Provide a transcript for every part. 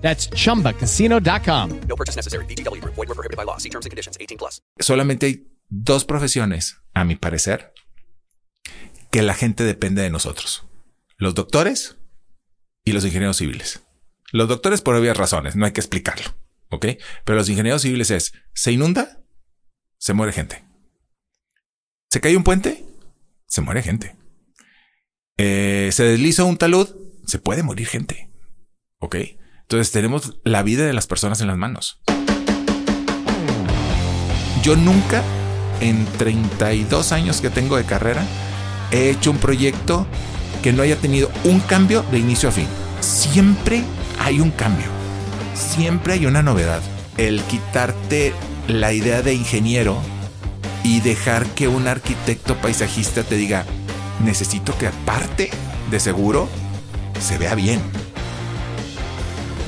That's chumbacasino.com. No purchase necessary. VGW Group. Void were prohibited by law. See terms and conditions. 18 plus. Solamente hay dos profesiones, a mi parecer, que la gente depende de nosotros. Los doctores y los ingenieros civiles. Los doctores por obvias razones, no hay que explicarlo. ¿Ok? Pero los ingenieros civiles es, se inunda, se muere gente. Se cae un puente, se muere gente. Eh, se desliza un talud, se puede morir gente. ¿Ok? Entonces tenemos la vida de las personas en las manos. Yo nunca, en 32 años que tengo de carrera, he hecho un proyecto que no haya tenido un cambio de inicio a fin. Siempre hay un cambio. Siempre hay una novedad. El quitarte la idea de ingeniero y dejar que un arquitecto paisajista te diga, necesito que aparte de seguro, se vea bien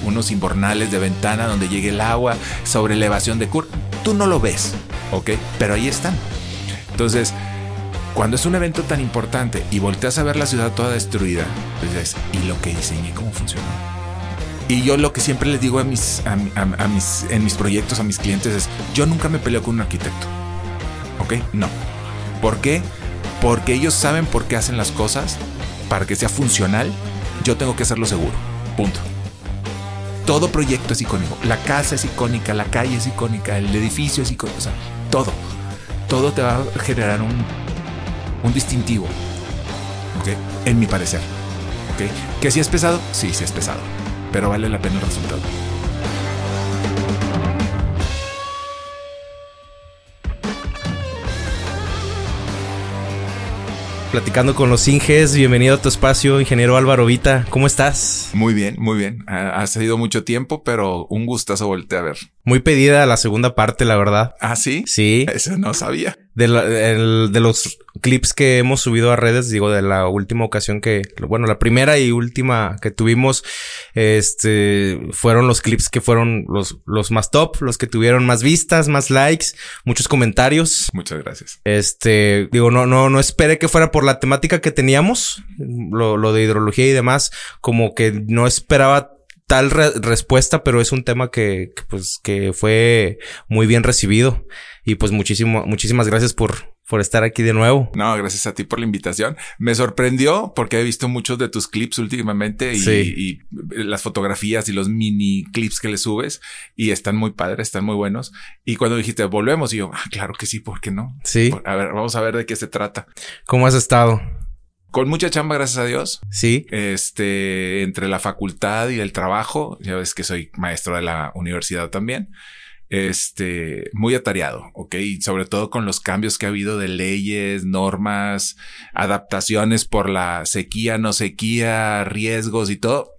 unos invernales de ventana donde llegue el agua, sobre elevación de curva. Tú no lo ves, ¿ok? Pero ahí están. Entonces, cuando es un evento tan importante y volteas a ver la ciudad toda destruida, pues dices, ¿y lo que diseñé cómo funcionó? Y yo lo que siempre les digo a mis, a mis, en mis proyectos a mis clientes es, yo nunca me peleo con un arquitecto. ¿Ok? No. ¿Por qué? Porque ellos saben por qué hacen las cosas. Para que sea funcional, yo tengo que hacerlo seguro. Punto todo proyecto es icónico. La casa es icónica, la calle es icónica, el edificio es icónico, o sea, todo. Todo te va a generar un, un distintivo. ¿Ok? En mi parecer. ¿Ok? ¿Que si es pesado? Sí, sí es pesado. Pero vale la pena el resultado. Platicando con los Inges. Bienvenido a tu espacio, ingeniero Álvaro Vita. ¿Cómo estás? Muy bien, muy bien. Ha, ha sido mucho tiempo, pero un gustazo voltear a ver. Muy pedida la segunda parte, la verdad. ¿Ah, sí? Sí. Eso no sabía. De, la, el, de los clips que hemos subido a redes, digo, de la última ocasión que, bueno, la primera y última que tuvimos, este, fueron los clips que fueron los, los más top, los que tuvieron más vistas, más likes, muchos comentarios. Muchas gracias. Este, digo, no, no, no esperé que fuera por la temática que teníamos, lo, lo de hidrología y demás, como que no esperaba tal re respuesta, pero es un tema que, que, pues, que fue muy bien recibido. Y pues muchísimo, muchísimas gracias por, por estar aquí de nuevo. No, gracias a ti por la invitación. Me sorprendió porque he visto muchos de tus clips últimamente y, Sí. y las fotografías y los mini clips que le subes y están muy padres, están muy buenos. Y cuando dijiste volvemos, y yo, ah, claro que sí, ¿por qué no? Sí. Por- A ver, vamos a ver de qué se trata. ¿Cómo has estado? Con mucha chamba, gracias a Dios. Sí. Este, entre la facultad y el trabajo, ya ves que soy maestro de la universidad también. Este, muy atareado, ok, y sobre todo con los cambios que ha habido de leyes, normas, adaptaciones por la sequía, no sequía, riesgos y todo,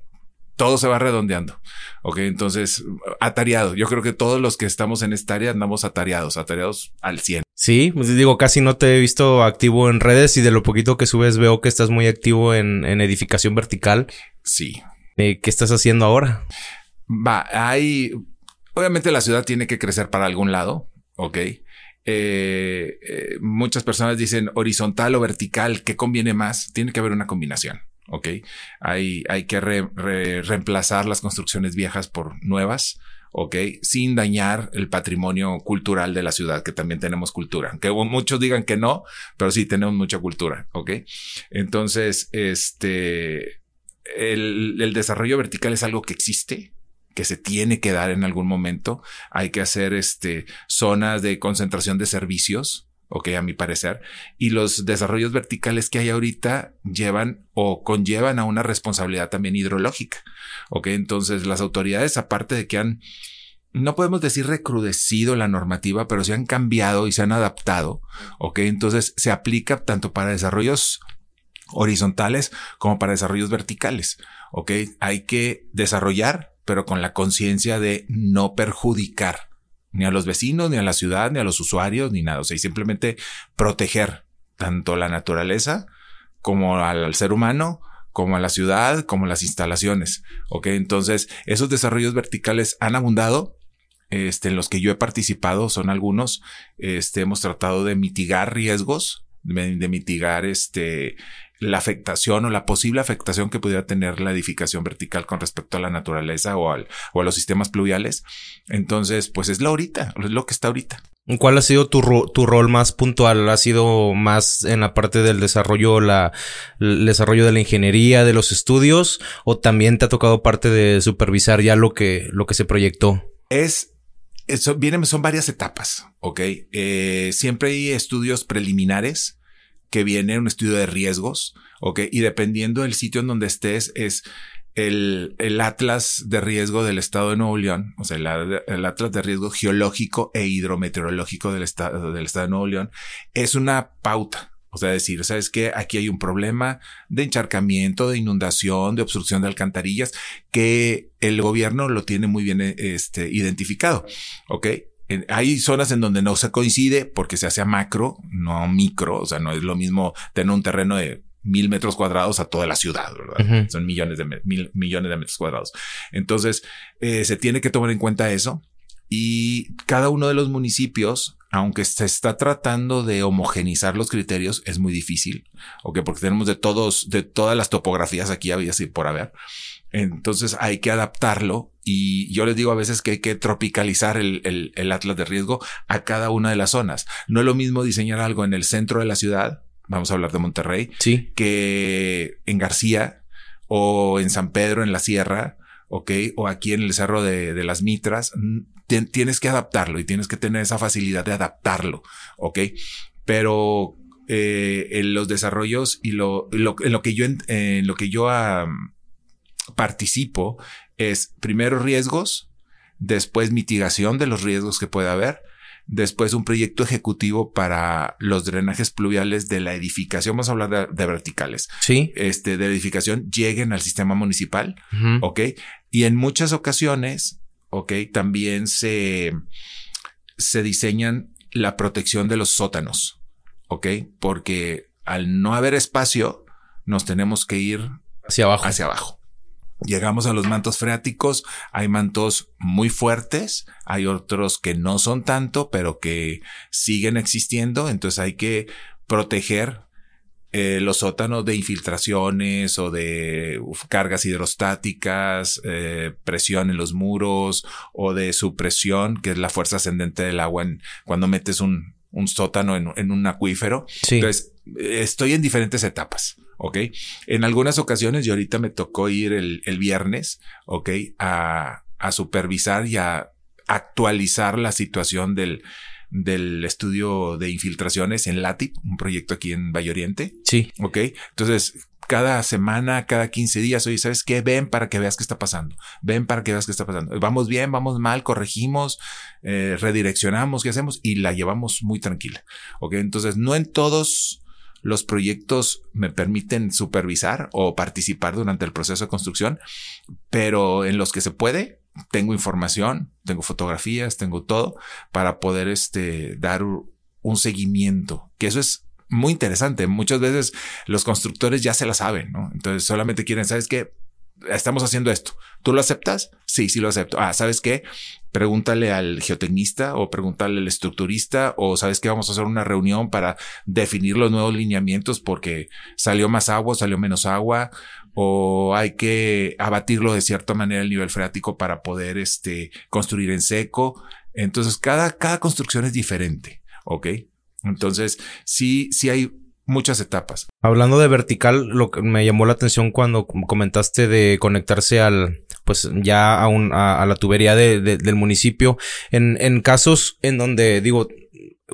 todo se va redondeando. Ok, entonces, atareado. Yo creo que todos los que estamos en esta área andamos atareados, atareados al 100. Sí, pues digo, casi no te he visto activo en redes y de lo poquito que subes veo que estás muy activo en, en edificación vertical. Sí, Eh, ¿Qué estás haciendo ahora? Va, hay. Obviamente la ciudad tiene que crecer para algún lado, ok. Eh, eh, muchas personas dicen horizontal o vertical, ¿qué conviene más? Tiene que haber una combinación, ok. Hay, hay que re- re- reemplazar las construcciones viejas por nuevas, ok, sin dañar el patrimonio cultural de la ciudad, que también tenemos cultura. Aunque muchos digan que no, pero sí tenemos mucha cultura, ok. Entonces, este, el desarrollo vertical es algo que existe, que se tiene que dar en algún momento. Hay que hacer este zonas de concentración de servicios, ok, a mi parecer. Y los desarrollos verticales que hay ahorita llevan o conllevan a una responsabilidad también hidrológica. Ok, entonces las autoridades, aparte de que han, no podemos decir recrudecido la normativa, pero se han cambiado y se han adaptado. Ok, entonces se aplica tanto para desarrollos horizontales como para desarrollos verticales. Ok, hay que desarrollar, pero con la conciencia de no perjudicar ni a los vecinos, ni a la ciudad, ni a los usuarios, ni nada. O sea, y simplemente proteger tanto la naturaleza como al, ser humano, como a la ciudad, como las instalaciones. Ok, entonces esos desarrollos verticales han abundado. Este, en los que yo he participado son algunos. Este, hemos tratado de mitigar riesgos, de, de mitigar este, la afectación o la posible afectación que pudiera tener la edificación vertical con respecto a la naturaleza o, al, o a los sistemas pluviales. Entonces, pues es lo ahorita, es lo que está ahorita. ¿Cuál ha sido tu, ro tu rol más puntual? ¿Ha sido más en la parte del desarrollo, la, el desarrollo de la ingeniería, de los estudios? ¿O también te ha tocado parte de supervisar ya lo que, lo que se proyectó? Es, eso vienen, son varias etapas, ¿ok? Eh, siempre hay estudios preliminares que viene un estudio de riesgos, ¿ok? Y dependiendo del sitio en donde estés, es el, el Atlas de riesgo del estado de Nuevo León, o sea, el, Atlas de riesgo geológico e hidrometeorológico del estado, del estado de Nuevo León, es una pauta. O sea, decir, ¿sabes qué? Aquí hay un problema de encharcamiento, de inundación, de obstrucción de alcantarillas, que el gobierno lo tiene muy bien este, identificado. ¿Ok? Hay zonas en donde no se coincide porque se hace a macro, no micro. O sea, no es lo mismo tener un terreno de mil metros cuadrados a toda la ciudad, ¿verdad? Uh -huh. Son millones de, mil, millones de metros cuadrados. Entonces, eh, se tiene que tomar en cuenta eso. Y cada uno de los municipios, aunque se está tratando de homogenizar los criterios, es muy difícil, ¿ok? Porque tenemos de todos, de todas las topografías aquí había así por haber. Entonces hay que adaptarlo y yo les digo a veces que hay que tropicalizar el, el, el, atlas de riesgo a cada una de las zonas. No es lo mismo diseñar algo en el centro de la ciudad, vamos a hablar de Monterrey, sí. que en García o en San Pedro, en la Sierra, ok, o aquí en el Cerro de, de las Mitras. Tienes que adaptarlo y tienes que tener esa facilidad de adaptarlo, ok, pero eh, en los desarrollos y lo, lo, en lo que yo, en lo que yo um, participo es primero riesgos, después mitigación de los riesgos que puede haber, después un proyecto ejecutivo para los drenajes pluviales de la edificación, vamos a hablar de, de verticales, sí, este, de la edificación lleguen al sistema municipal, uh -huh. ok, y en muchas ocasiones, ok, también se, se diseñan la protección de los sótanos, ok, porque al no haber espacio, nos tenemos que ir hacia abajo. Hacia abajo. Llegamos a los mantos freáticos, hay mantos muy fuertes, hay otros que no son tanto, pero que siguen existiendo, entonces hay que proteger eh, los sótanos de infiltraciones o de uf, cargas hidrostáticas, eh, presión en los muros o de supresión, que es la fuerza ascendente del agua en, cuando metes un, un sótano en, en, un acuífero. Sí. Entonces, estoy en diferentes etapas. ¿Ok? En algunas ocasiones, y ahorita me tocó ir el, el viernes, ¿ok? A, a, supervisar y a actualizar la situación del, del estudio de infiltraciones en LATIP, un proyecto aquí en Valle Oriente. Sí. ¿Ok? Entonces, cada semana, cada 15 días, oye, ¿sabes qué? Ven para que veas qué está pasando. Ven para que veas qué está pasando. Vamos bien, vamos mal, corregimos, eh, redireccionamos, ¿qué hacemos? Y la llevamos muy tranquila. ¿Ok? Entonces, no en todos los proyectos me permiten supervisar o participar durante el proceso de construcción, pero en los que se puede, tengo información, tengo fotografías, tengo todo para poder este, dar un seguimiento, que eso es muy interesante. Muchas veces los constructores ya se la saben, ¿no? Entonces solamente quieren, ¿sabes qué? Estamos haciendo esto. ¿Tú lo aceptas? Sí, sí lo acepto. Ah, ¿sabes qué? Pregúntale al geotecnista o pregúntale al estructurista o sabes que vamos a hacer una reunión para definir los nuevos lineamientos porque salió más agua, salió menos agua o hay que abatirlo de cierta manera el nivel freático para poder este, construir en seco. Entonces, cada, cada construcción es diferente. Ok. Entonces, sí, sí hay muchas etapas. Hablando de vertical, lo que me llamó la atención cuando comentaste de conectarse al, pues ya a, un, a, a la tubería de, de, del municipio, en, en casos en donde digo,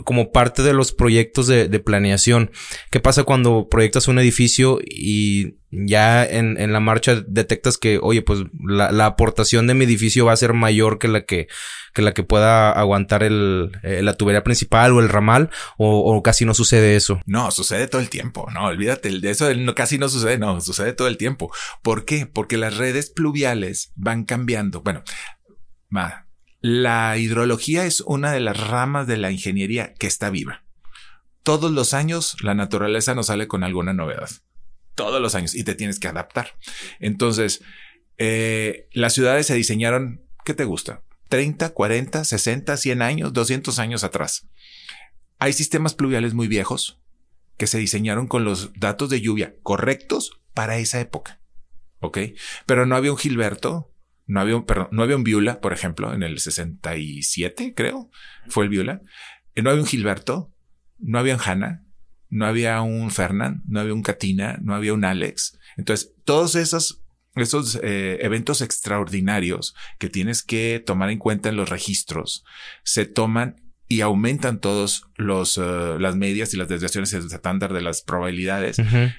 como parte de los proyectos de, planeación. ¿Qué pasa cuando proyectas un edificio y ya en, en la marcha detectas que, oye, pues la, aportación de mi edificio va a ser mayor que la que, que la que pueda aguantar el, eh, la tubería principal o el ramal, o, casi no sucede eso? No, sucede todo el tiempo. No, olvídate de eso, no, casi no sucede, no, sucede todo el tiempo. ¿Por qué? Porque las redes pluviales van cambiando. Bueno, La hidrología es una de las ramas de la ingeniería que está viva. Todos los años la naturaleza nos sale con alguna novedad. Todos los años y te tienes que adaptar. Entonces, eh, las ciudades se diseñaron, ¿qué te gusta? 30, 40, 60, 100 años, 200 años atrás. Hay sistemas pluviales muy viejos que se diseñaron con los datos de lluvia correctos para esa época. ¿Ok? Pero no había un Gilberto, no había un, perdón, no había un Viula, por ejemplo, en el 67, creo, fue el Viula. Eh, No había un Gilberto, no había un Hanna, no había un Fernand, no había un Katina, no había un Alex. Entonces, todos esos, esos eh, eventos extraordinarios que tienes que tomar en cuenta en los registros se toman y aumentan todos los eh, las medias y las desviaciones estándar de las probabilidades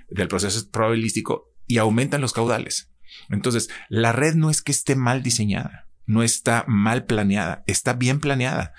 del proceso probabilístico y aumentan los caudales. Entonces, la red no es que esté mal diseñada, no está mal planeada, está bien planeada,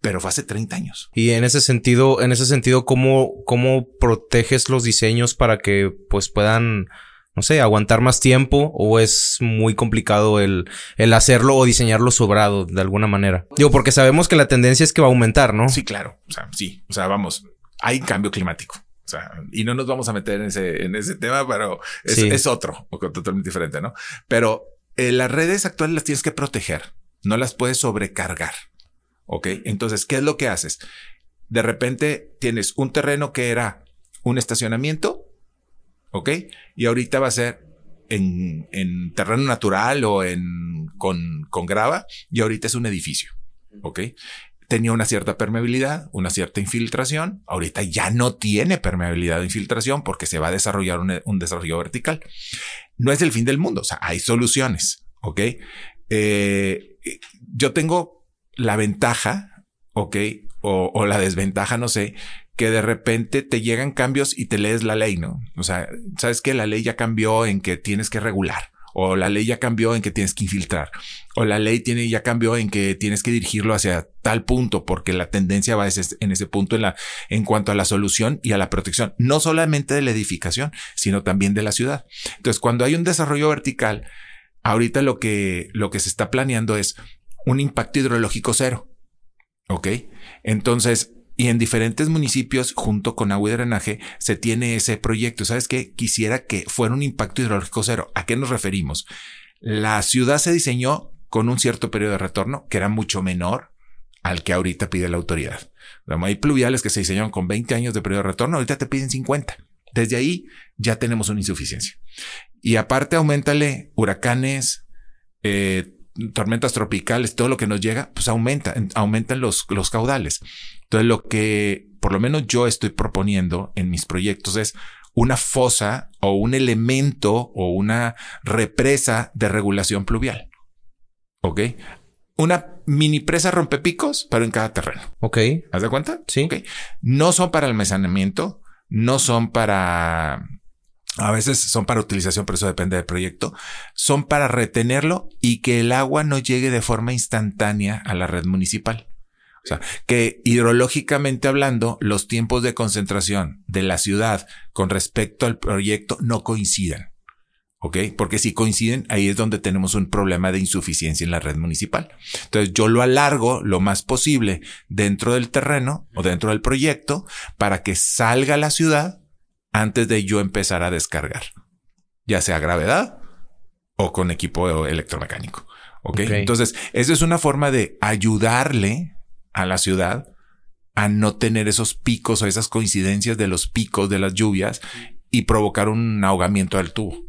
pero fue hace 30 años. Y en ese sentido, en ese sentido, ¿cómo, cómo proteges los diseños para que pues puedan, no sé, aguantar más tiempo? ¿O es muy complicado el, el hacerlo o diseñarlo sobrado de alguna manera? Digo, porque sabemos que la tendencia es que va a aumentar, ¿no? Sí, claro. O sea, sí. O sea, vamos, hay cambio climático. O sea, y no nos vamos a meter en ese, en ese tema, pero es, Sí. es otro, totalmente diferente, ¿no? Pero eh, las redes actuales las tienes que proteger, no las puedes sobrecargar. ¿Ok? Entonces, ¿qué es lo que haces? De repente tienes un terreno que era un estacionamiento, ¿ok? Y ahorita va a ser en, en terreno natural o en, con, con grava, y ahorita es un edificio, ¿ok? Tenía una cierta permeabilidad, una cierta infiltración. Ahorita ya no tiene permeabilidad o infiltración porque se va a desarrollar un, desarrollo vertical. No es el fin del mundo, o sea, hay soluciones, ¿ok? Eh, yo tengo la ventaja, ¿ok? O, o la desventaja, no sé, que de repente te llegan cambios y te lees la ley, ¿no? O sea, sabes que la ley ya cambió en que tienes que regular o la ley ya cambió en que tienes que infiltrar, o la ley tiene ya cambió en que tienes que dirigirlo hacia tal punto, porque la tendencia va en ese punto en la, en cuanto a la solución y a la protección, no solamente de la edificación, sino también de la ciudad. Entonces, cuando hay un desarrollo vertical, ahorita lo que, lo que se está planeando es un impacto hidrológico cero. Ok. Entonces, y en diferentes municipios, junto con agua y drenaje, se tiene ese proyecto. ¿Sabes qué? Quisiera que fuera un impacto hidrológico cero. ¿A qué nos referimos? La ciudad se diseñó con un cierto periodo de retorno que era mucho menor al que ahorita pide la autoridad. Hay pluviales que se diseñaron con 20 años de periodo de retorno, ahorita te piden 50. Desde ahí ya tenemos una insuficiencia. Y aparte, aumentale huracanes, eh, tormentas tropicales, todo lo que nos llega, pues aumenta, aumentan los, los caudales. Entonces, lo que por lo menos yo estoy proponiendo en mis proyectos es una fosa o un elemento o una represa de regulación pluvial. ¿Ok? Una mini presa rompepicos, pero en cada terreno. Ok. ¿Haz de cuenta? Sí. Ok. No son para almacenamiento, no son para a veces son para utilización, pero eso depende del proyecto. Son para retenerlo y que el agua no llegue de forma instantánea a la red municipal. O sea, que hidrológicamente hablando, los tiempos de concentración de la ciudad con respecto al proyecto no coincidan. ¿Ok? Porque si coinciden, ahí es donde tenemos un problema de insuficiencia en la red municipal. Entonces yo lo alargo lo más posible dentro del terreno o dentro del proyecto para que salga la ciudad antes de yo empezar a descargar, ya sea gravedad o con equipo electromecánico. ¿ok? Ok. Entonces, eso es una forma de ayudarle a la ciudad a no tener esos picos o esas coincidencias de los picos de las lluvias y provocar un ahogamiento del tubo.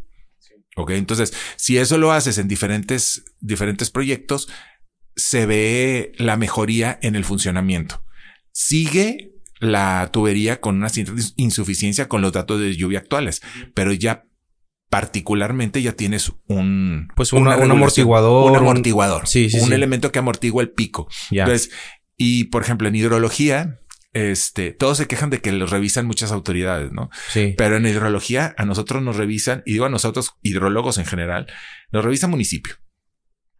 Ok, entonces, si eso lo haces en diferentes, diferentes proyectos, se ve la mejoría en el funcionamiento. Sigue la tubería con una cierta insuficiencia con los datos de lluvia actuales, pero ya particularmente ya tienes un Pues una- un amortiguador, un un- amortiguador, Sí, sí, un sí. elemento que amortigua el pico. Ya. Entonces, y por ejemplo, en hidrología, este, todos se quejan de que los revisan muchas autoridades, ¿no? sí. Pero en hidrología a nosotros nos revisan, y digo a nosotros, hidrólogos en general, nos revisa municipio.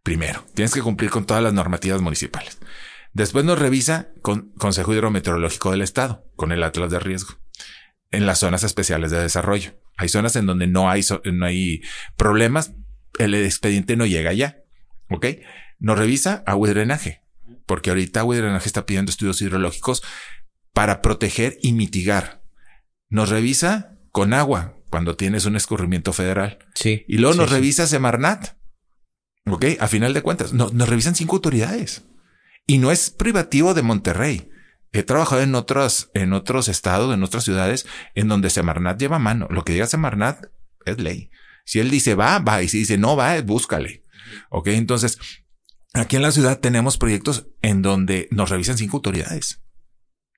Primero, tienes que cumplir con todas las normativas municipales. Después nos revisa con Consejo Hidrometeorológico del Estado, con el Atlas de Riesgo, en las zonas especiales de desarrollo. Hay zonas en donde no hay, so- no hay problemas, el expediente no llega allá. ¿Ok? Nos revisa agua y drenaje, porque ahorita agua y drenaje está pidiendo estudios hidrológicos para proteger y mitigar. Nos revisa con agua cuando tienes un escurrimiento federal. Sí. Y luego Sí, nos sí. revisa Semarnat. Ok, a final de cuentas, no- nos revisan cinco autoridades. Y no es privativo de Monterrey. He trabajado en otros, en otros estados, en otras ciudades, en donde Semarnat lleva mano. Lo que diga Semarnat es ley. Si él dice va, va. Y si dice no va, búscale. Ok, entonces, aquí en la ciudad tenemos proyectos en donde nos revisan cinco autoridades.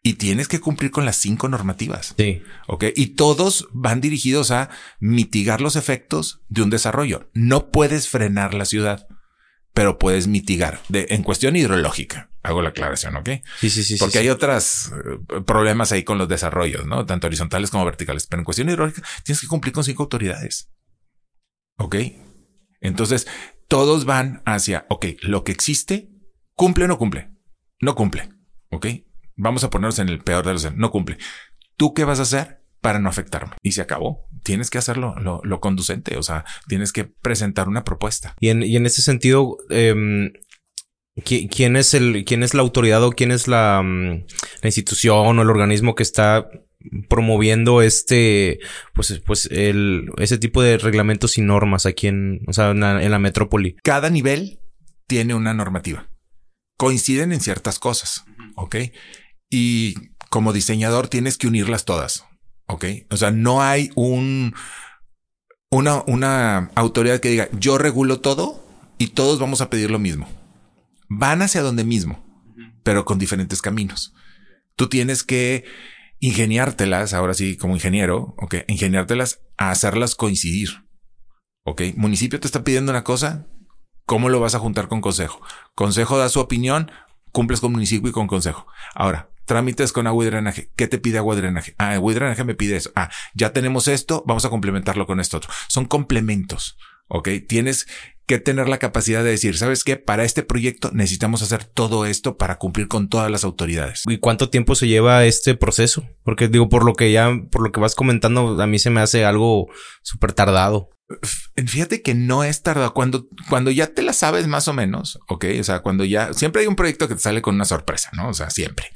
Y tienes que cumplir con las cinco normativas. Sí. Ok. Y todos van dirigidos a mitigar los efectos de un desarrollo. No puedes frenar la ciudad, pero puedes mitigar de, en cuestión hidrológica. Hago la aclaración, ok? Sí, sí, sí. Porque sí, hay sí. otros problemas ahí con los desarrollos, ¿no? Tanto horizontales como verticales. Pero en cuestión hidrológica tienes que cumplir con cinco autoridades. Ok. Entonces todos van hacia, ok, lo que existe, cumple o no cumple. No cumple. Ok. Vamos a ponernos en el peor de los, no cumple. ¿Tú qué vas a hacer para no afectarme? Y se acabó. Tienes que hacerlo lo, lo conducente. O sea, tienes que presentar una propuesta. Y en, y en ese sentido, em, ¿qui- ¿quién es el, quién es la autoridad o quién es la, mm, la institución o el organismo que está promoviendo este, pues, pues, el, ese tipo de reglamentos y normas aquí en, o sea, en la, en la metrópoli? cada nivel tiene una normativa. Coinciden en ciertas cosas, ¿ok? Y como diseñador tienes que unirlas todas, ¿ok? O sea, no hay un una, una autoridad que diga yo regulo todo y todos vamos a pedir lo mismo. Van hacia donde mismo, pero con diferentes caminos. Tú tienes que ingeniártelas, ahora sí, como ingeniero, ¿ok? Ingeniártelas a hacerlas coincidir. Ok, municipio te está pidiendo una cosa, ¿cómo lo vas a juntar con consejo? Consejo da su opinión, cumples con municipio y con consejo. Ahora, trámites con agua y drenaje. ¿Qué te pide agua y drenaje? Ah, agua y drenaje me pide eso. Ah, ya tenemos esto, vamos a complementarlo con esto otro. Son complementos. Ok, tienes que tener la capacidad de decir, ¿sabes qué? Para este proyecto necesitamos hacer todo esto para cumplir con todas las autoridades. ¿Y cuánto tiempo se lleva este proceso? Porque digo, por lo que ya, por lo que vas comentando, a mí se me hace algo súper tardado. Fíjate que no es tardado. Cuando, cuando ya te la sabes más o menos, ok. O sea, cuando ya siempre hay un proyecto que te sale con una sorpresa, no? O sea, siempre.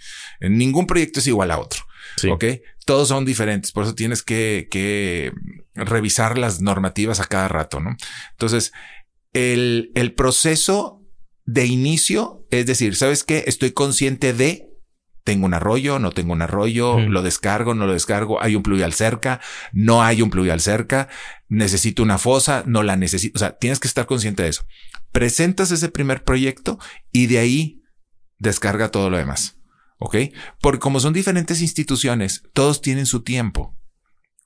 Ningún proyecto es igual a otro. Sí. Ok. Todos son diferentes. Por eso tienes que, que revisar las normativas a cada rato, no? Entonces, el, el proceso de inicio es decir, ¿sabes qué? Estoy consciente de tengo un arroyo, no tengo un arroyo, lo descargo, no lo descargo, hay un pluvial cerca, no hay un pluvial cerca, necesito una fosa, no la necesito. O sea, tienes que estar consciente de eso. Presentas ese primer proyecto y de ahí descarga todo lo demás. ¿Ok? Porque como son diferentes instituciones, todos tienen su tiempo.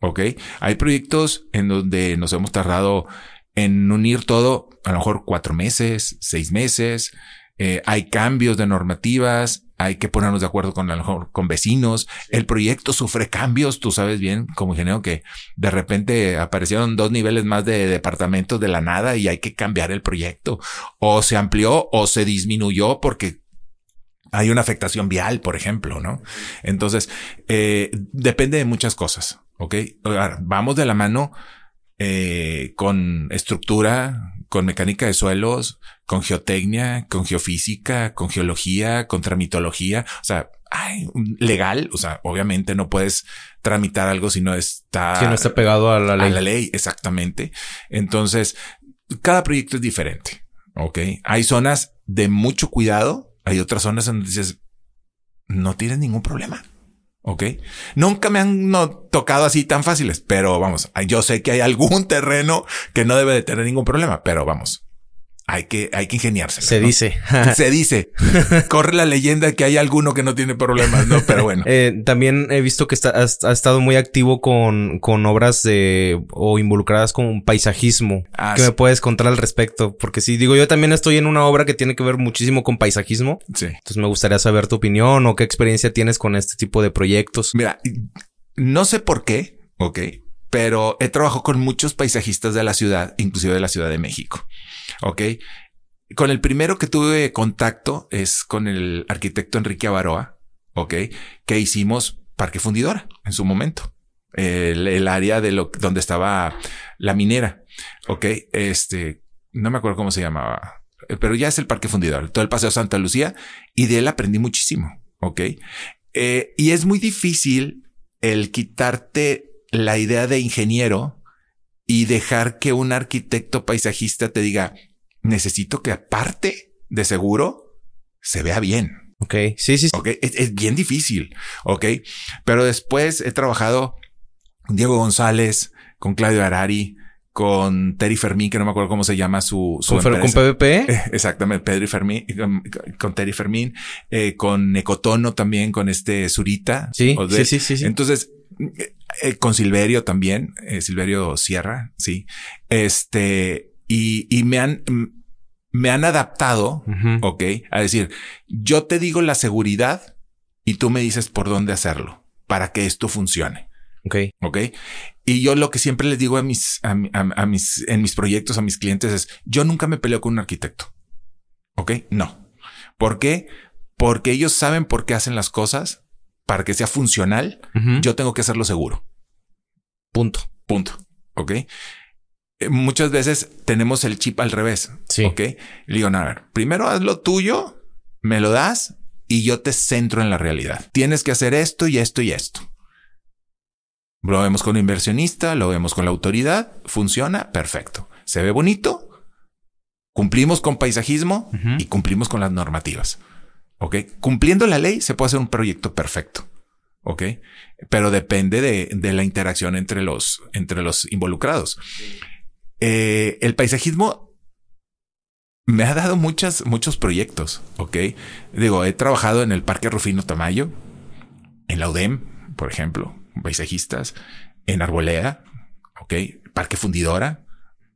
¿Ok? Hay proyectos en donde nos hemos tardado en unir todo, a lo mejor cuatro meses, seis meses. Eh, hay cambios de normativas, hay que ponernos de acuerdo con a lo mejor con vecinos. El proyecto sufre cambios. Tú sabes bien, como ingeniero, que de repente aparecieron dos niveles más de departamentos de la nada y hay que cambiar el proyecto. O se amplió o se disminuyó porque hay una afectación vial, por ejemplo, ¿no? Entonces, eh, depende de muchas cosas. Ok. Ahora, vamos de la mano eh, con estructura, con mecánica de suelos, con geotecnia, con geofísica, con geología, con tramitología. O sea, ay, legal. O sea, obviamente no puedes tramitar algo si no está, Si no está pegado a la ley. a la ley. Exactamente. Entonces, cada proyecto es diferente. Ok. Hay zonas de mucho cuidado. Hay otras zonas donde dices, no tienes ningún problema. Ok. Nunca me han tocado así tan fáciles, pero vamos, yo sé que hay algún terreno que no debe de tener ningún problema, pero vamos, hay que, hay que ingeniarse. Se dice. Se dice. Corre la leyenda que hay alguno que no tiene problemas, ¿no? Pero bueno. Eh, también he visto que está, has estado muy activo con, con obras de, o involucradas con paisajismo. Ah, ¿Qué sí. me puedes contar al respecto? Porque si digo, yo también estoy en una obra que tiene que ver muchísimo con paisajismo. Sí. Entonces me gustaría saber tu opinión o qué experiencia tienes con este tipo de proyectos. Mira, no sé por qué, ok, pero he trabajado con muchos paisajistas de la ciudad, inclusive de la Ciudad de México. Ok. Con el primero que tuve contacto es con el arquitecto Enrique Avaroa, ok, que hicimos Parque Fundidora en su momento. El, área de lo donde estaba la minera. Ok. Este no me acuerdo cómo se llamaba eh, pero ya es el Parque Fundidor, todo el Paseo Santa Lucía, y de él aprendí muchísimo, ¿ok? Eh, y es muy difícil el quitarte la idea de ingeniero y dejar que un arquitecto paisajista te diga, necesito que aparte de seguro, se vea bien. Ok, sí, sí. sí. Ok, es, es bien difícil. Ok, pero después he trabajado con Diego González, con Claudio Harari, con Terry Fermín, que no me acuerdo cómo se llama su, su ¿Con, con. PVP? Eh, Exactamente, Pedro y Fermín, con, con Terry Fermín, eh, con Ecotono también, con este Zurita. Sí, sí, sí, sí. Entonces, eh, con Silverio también, eh, Silverio Sierra, sí. Este, y, y me han, me han adaptado, ok, a decir, yo te digo la seguridad y tú me dices por dónde hacerlo para que esto funcione. Ok. Ok. Y yo lo que siempre les digo a mis, a, mi- a- a mis, en mis proyectos, a mis clientes es, yo nunca me peleo con un arquitecto. Ok. No. ¿Por qué? Porque ellos saben por qué hacen las cosas para que sea funcional. Yo tengo que hacerlo seguro. Punto. Punto. Ok. Eh, Muchas veces tenemos el chip al revés. Sí. Ok. Le digo, no, a ver, primero haz lo tuyo, me lo das y yo te centro en la realidad. Tienes que hacer esto y esto y esto. Lo vemos con un inversionista, lo vemos con la autoridad, funciona, perfecto. Se ve bonito, cumplimos con paisajismo y cumplimos con las normativas. Ok. Cumpliendo la ley se puede hacer un proyecto perfecto. Ok. Pero depende de, de la interacción entre los, entre los involucrados. Eh, el paisajismo me ha dado muchas, muchos proyectos. Ok. Digo, he trabajado en el Parque Rufino Tamayo, en la UDEM, por ejemplo, paisajistas, en Arboleda, ok. Parque Fundidora.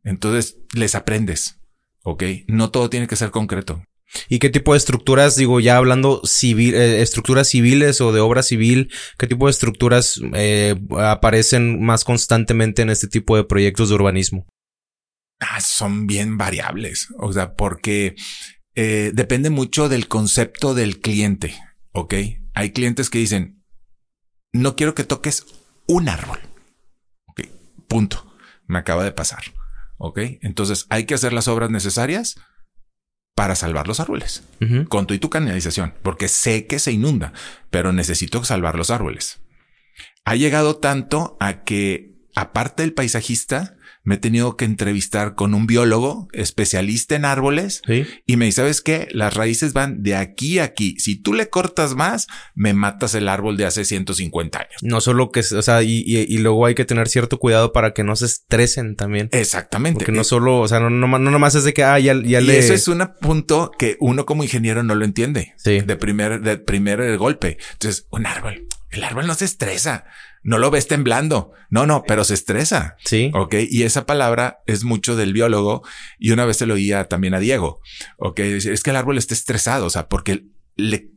Entonces les aprendes. Ok. No todo tiene que ser concreto. ¿Y qué tipo de estructuras, digo, ya hablando civil, eh, estructuras civiles o de obra civil, qué tipo de estructuras eh, aparecen más constantemente en este tipo de proyectos de urbanismo? Ah, son bien variables. O sea, porque eh, depende mucho del concepto del cliente. Ok. Hay clientes que dicen, no quiero que toques un árbol. Ok. Punto. Me acaba de pasar. Ok. Entonces hay que hacer las obras necesarias para salvar los árboles. Con tu y tu canalización. Porque sé que se inunda, pero necesito salvar los árboles. Ha llegado tanto a que, aparte del paisajista, me he tenido que entrevistar con un biólogo especialista en árboles Sí. y me dice, ¿sabes qué? Las raíces van de aquí a aquí. Si tú le cortas más, me matas el árbol de hace 150 años. No solo que, o sea, y, y, y luego hay que tener cierto cuidado para que no se estresen también. Exactamente. Porque no solo, o sea, no, no, no nomás es de que, ah, ya, ya y le... eso es un punto que uno como ingeniero no lo entiende. Sí. De primer, de primer golpe. Entonces, un árbol. El árbol no se estresa. No lo ves temblando. No, no, pero se estresa. Sí. Ok. Y esa palabra es mucho del biólogo. Y una vez se lo oía también a Diego. Ok. Es que el árbol está estresado. O sea, porque le,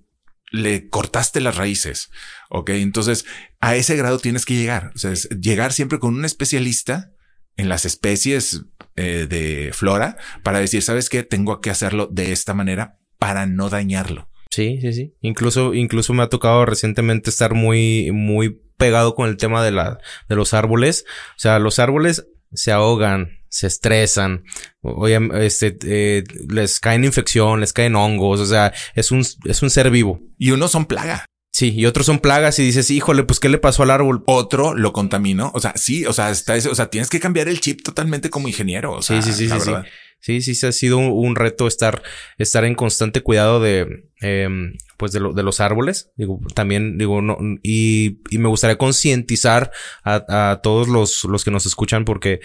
le cortaste las raíces. Ok. Entonces, a ese grado tienes que llegar. O sea, es llegar siempre con un especialista en las especies eh, de flora para decir, ¿sabes qué? Tengo que hacerlo de esta manera para no dañarlo. Sí, sí, sí. Incluso, incluso me ha tocado recientemente estar muy, muy pegado con el tema de la, de los árboles. O sea, los árboles se ahogan, se estresan, oye, este, eh, les caen infección, les caen hongos, o sea, es un, es un ser vivo. Y unos son plaga. Sí, y otros son plagas y dices, híjole, pues, ¿qué le pasó al árbol? Otro lo contaminó. O sea, sí, o sea, está ese- o sea, tienes que cambiar el chip totalmente como ingeniero. O sea, Sí, sí, sí, la sí, verdad. Sí, sí, sí, ha sido un, reto estar, estar en constante cuidado de, em, pues de, lo- de los árboles. Digo, también, digo, no, y, y me gustaría concientizar a, a todos los, los que nos escuchan porque,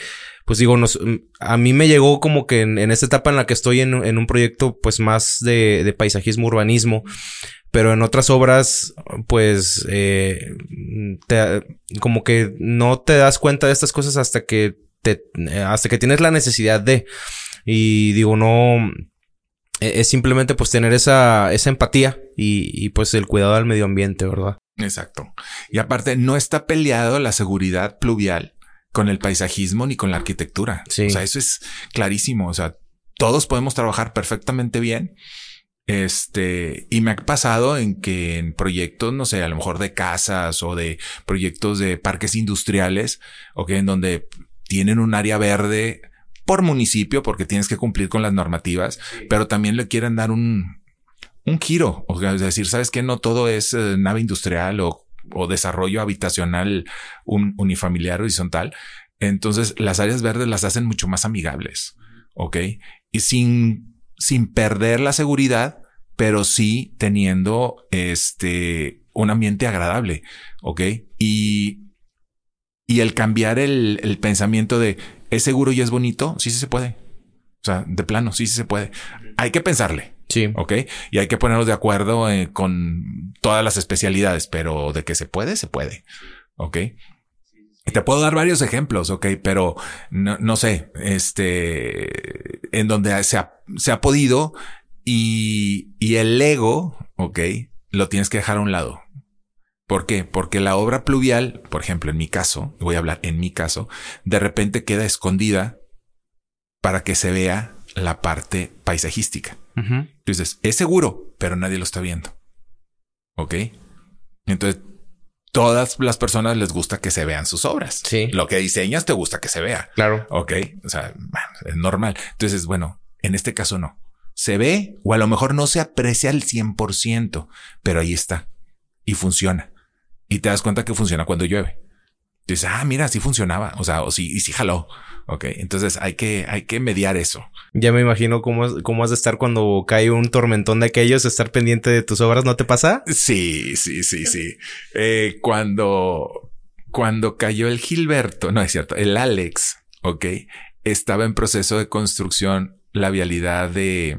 pues digo, nos, a mí me llegó como que en, en esta etapa en la que estoy en, en un proyecto, pues más de, de paisajismo, urbanismo, pero en otras obras, pues, eh, te- como que no te das cuenta de estas cosas hasta que te, eh, hasta que tienes la necesidad de. Y digo, no. e- Es simplemente pues tener esa, esa empatía y, y pues el cuidado al medio ambiente, ¿verdad? Exacto. Y aparte, no está peleado la seguridad pluvial con el paisajismo ni con la arquitectura. Sí. O sea, eso es clarísimo. O sea, todos podemos trabajar perfectamente bien. Este, y me ha pasado en que en proyectos, no sé, a lo mejor de casas o de proyectos de parques industriales, o que en donde tienen un área verde por municipio porque tienes que cumplir con las normativas, pero también le quieren dar un, un giro. O sea, es decir, sabes que no todo es eh, nave industrial o, o desarrollo habitacional un, unifamiliar horizontal. Entonces las áreas verdes las hacen mucho más amigables. Ok. Y sin, sin perder la seguridad, pero sí teniendo este un ambiente agradable. Ok. Y, y el cambiar el, el pensamiento de es seguro y es bonito, sí, sí se puede. O sea, de plano, sí, sí se puede. Hay que pensarle. Sí. Ok. Y hay que ponernos de acuerdo eh, con todas las especialidades, pero de que se puede, se puede. Ok. Y te puedo dar varios ejemplos, ok, pero no, no sé, este, en donde se ha, se ha podido y, y el ego, ok, lo tienes que dejar a un lado. ¿Por qué? Porque la obra pluvial, por ejemplo, en mi caso, voy a hablar en mi caso, de repente queda escondida para que se vea la parte paisajística. Entonces, es seguro, pero nadie lo está viendo. ¿Ok? Entonces, todas las personas les gusta que se vean sus obras. Sí. Lo que diseñas te gusta que se vea. Claro. ¿Ok? O sea, es normal. Entonces, bueno, en este caso no. Se ve o a lo mejor no se aprecia al 100%, pero ahí está y funciona. Y te das cuenta que funciona cuando llueve. Dices, ah, mira, sí funcionaba. O sea, o sí, y sí jaló. Ok. Entonces hay que, hay que mediar eso. Ya me imagino cómo, cómo has de estar cuando cae un tormentón de aquellos, estar pendiente de tus obras, ¿no te pasa? Sí, sí, sí, sí. Eh, cuando, cuando cayó el Gilberto, no es cierto, el Alex, ok, estaba en proceso de construcción la vialidad de,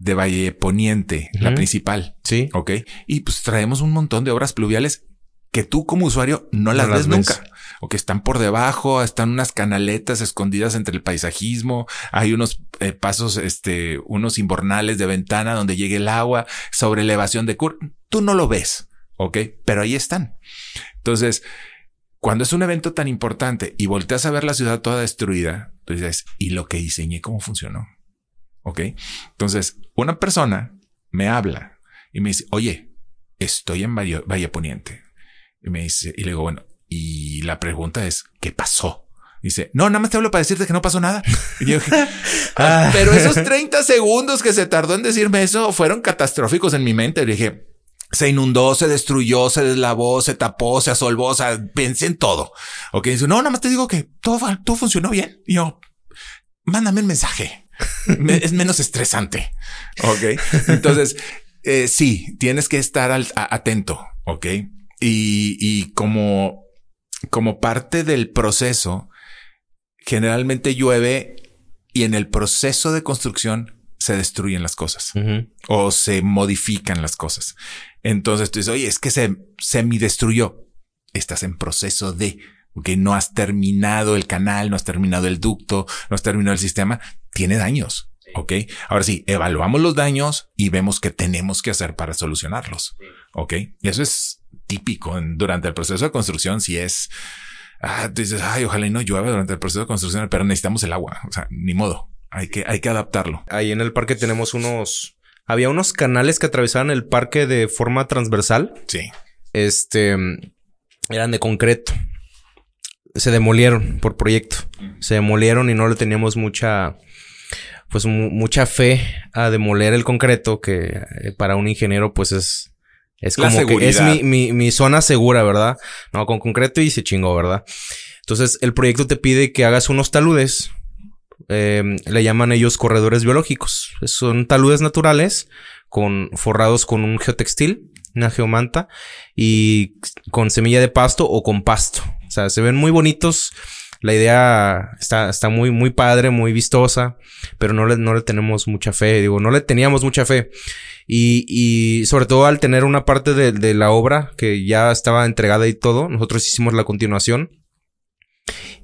de Valle Poniente, la principal, Sí. ok, y pues traemos un montón de obras pluviales que tú como usuario no las No ves las ves. nunca. O que están por debajo, están unas canaletas escondidas entre el paisajismo, hay unos eh, pasos, este, unos inbornales de ventana donde llegue el agua, sobre elevación de cur. Tú no lo ves, ok, pero ahí están. Entonces, cuando es un evento tan importante y volteas a ver la ciudad toda destruida, tú dices, ¿y lo que diseñé cómo funcionó? Ok. Entonces, una persona me habla y me dice, oye, estoy en Valle, Valle Poniente. Y me dice, y le digo, bueno, y la pregunta es, ¿qué pasó? Dice, no, nada más te hablo para decirte que no pasó nada. Y yo dije, "Ah, pero esos 30 segundos que se tardó en decirme eso fueron catastróficos en mi mente. Le dije, se inundó, se destruyó, se deslavó, se tapó, se asolvó, o sea, pensé en todo. Ok, dice, no, nada más te digo que todo, todo funcionó bien. Y yo, mándame un mensaje. Es menos estresante. Ok. Entonces, eh, sí, tienes que estar al- a- atento. Ok. Y, y como, como parte del proceso, generalmente llueve y en el proceso de construcción se destruyen las cosas o se modifican las cosas. Entonces tú dices, oye, es que se semi destruyó. Estás en proceso de, que no has terminado el canal, no has terminado el ducto, no has terminado el sistema, tiene daños. Ok. Ahora sí, evaluamos los daños y vemos qué tenemos que hacer para solucionarlos. Ok. Y eso es típico en- durante el proceso de construcción. Si es, ah, tú dices, ay, ojalá y no llueva durante el proceso de construcción, pero necesitamos el agua. O sea, ni modo. Hay que, hay que adaptarlo. Ahí en el parque tenemos unos. Había unos canales que atravesaban el parque de forma transversal. Sí. Este. Eran de concreto. Se demolieron por proyecto. Se demolieron y no le teníamos mucha. Pues mu- mucha fe a demoler el concreto, que eh, para un ingeniero, pues es. Es como que es mi, mi, mi zona segura, ¿verdad? No, con concreto y se chingó, ¿verdad? Entonces, el proyecto te pide que hagas unos taludes. eh, le llaman ellos corredores biológicos. Son taludes naturales con forrados con un geotextil, una geomanta y con semilla de pasto o con pasto. O sea, se ven muy bonitos. La idea está, está muy, muy padre, muy vistosa, pero no le, no le tenemos mucha fe. Digo, no le teníamos mucha fe. Y, y sobre todo al tener una parte de, de la obra que ya estaba entregada y todo, nosotros hicimos la continuación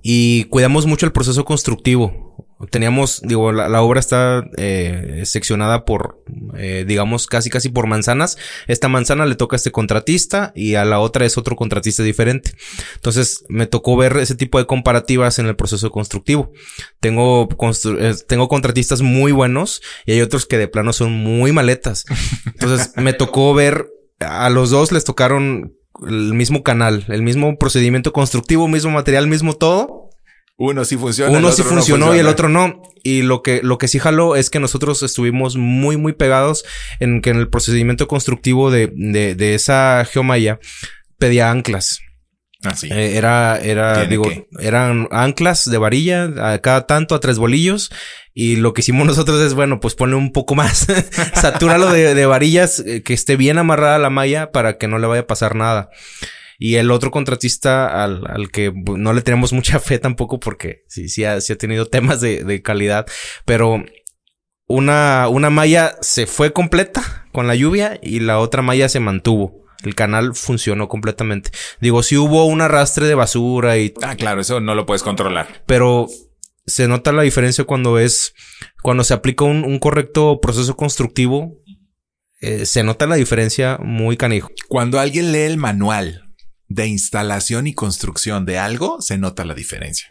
y cuidamos mucho el proceso constructivo. Teníamos, digo, la, la obra está eh, seccionada por, eh, digamos, casi casi por manzanas. Esta manzana le toca a este contratista y a la otra es otro contratista diferente. Entonces me tocó ver ese tipo de comparativas en el proceso constructivo. Tengo, constru- eh, tengo contratistas muy buenos y hay otros que de plano son muy maletas. Entonces me tocó ver, a los dos les tocaron el mismo canal, el mismo procedimiento constructivo, mismo material, mismo todo. Uno sí funciona. Uno el sí otro no funcionó y el otro no. Y lo que, lo que sí jaló es que nosotros estuvimos muy, muy pegados en que en el procedimiento constructivo de, de, de esa geomaya pedía anclas. Ah, sí. Eh, era, era, ¿Tiene digo, eran anclas de varilla a cada tanto, a tres bolillos. Y lo que hicimos nosotros es, bueno, pues ponle un poco más, satúralo de, de varillas, eh, que esté bien amarrada la malla para que no le vaya a pasar nada. Y el otro contratista al, al que no le tenemos mucha fe tampoco porque sí, sí ha, sí ha tenido temas de, de calidad, pero una, una malla se fue completa con la lluvia y la otra malla se mantuvo. El canal funcionó completamente. Digo, sí hubo un arrastre de basura y Ah, claro, eso no lo puedes controlar. pero se nota la diferencia cuando es, cuando se aplica un, un correcto proceso constructivo, eh, se nota la diferencia muy canijo. Cuando alguien lee el manual de instalación y construcción de algo, se nota la diferencia.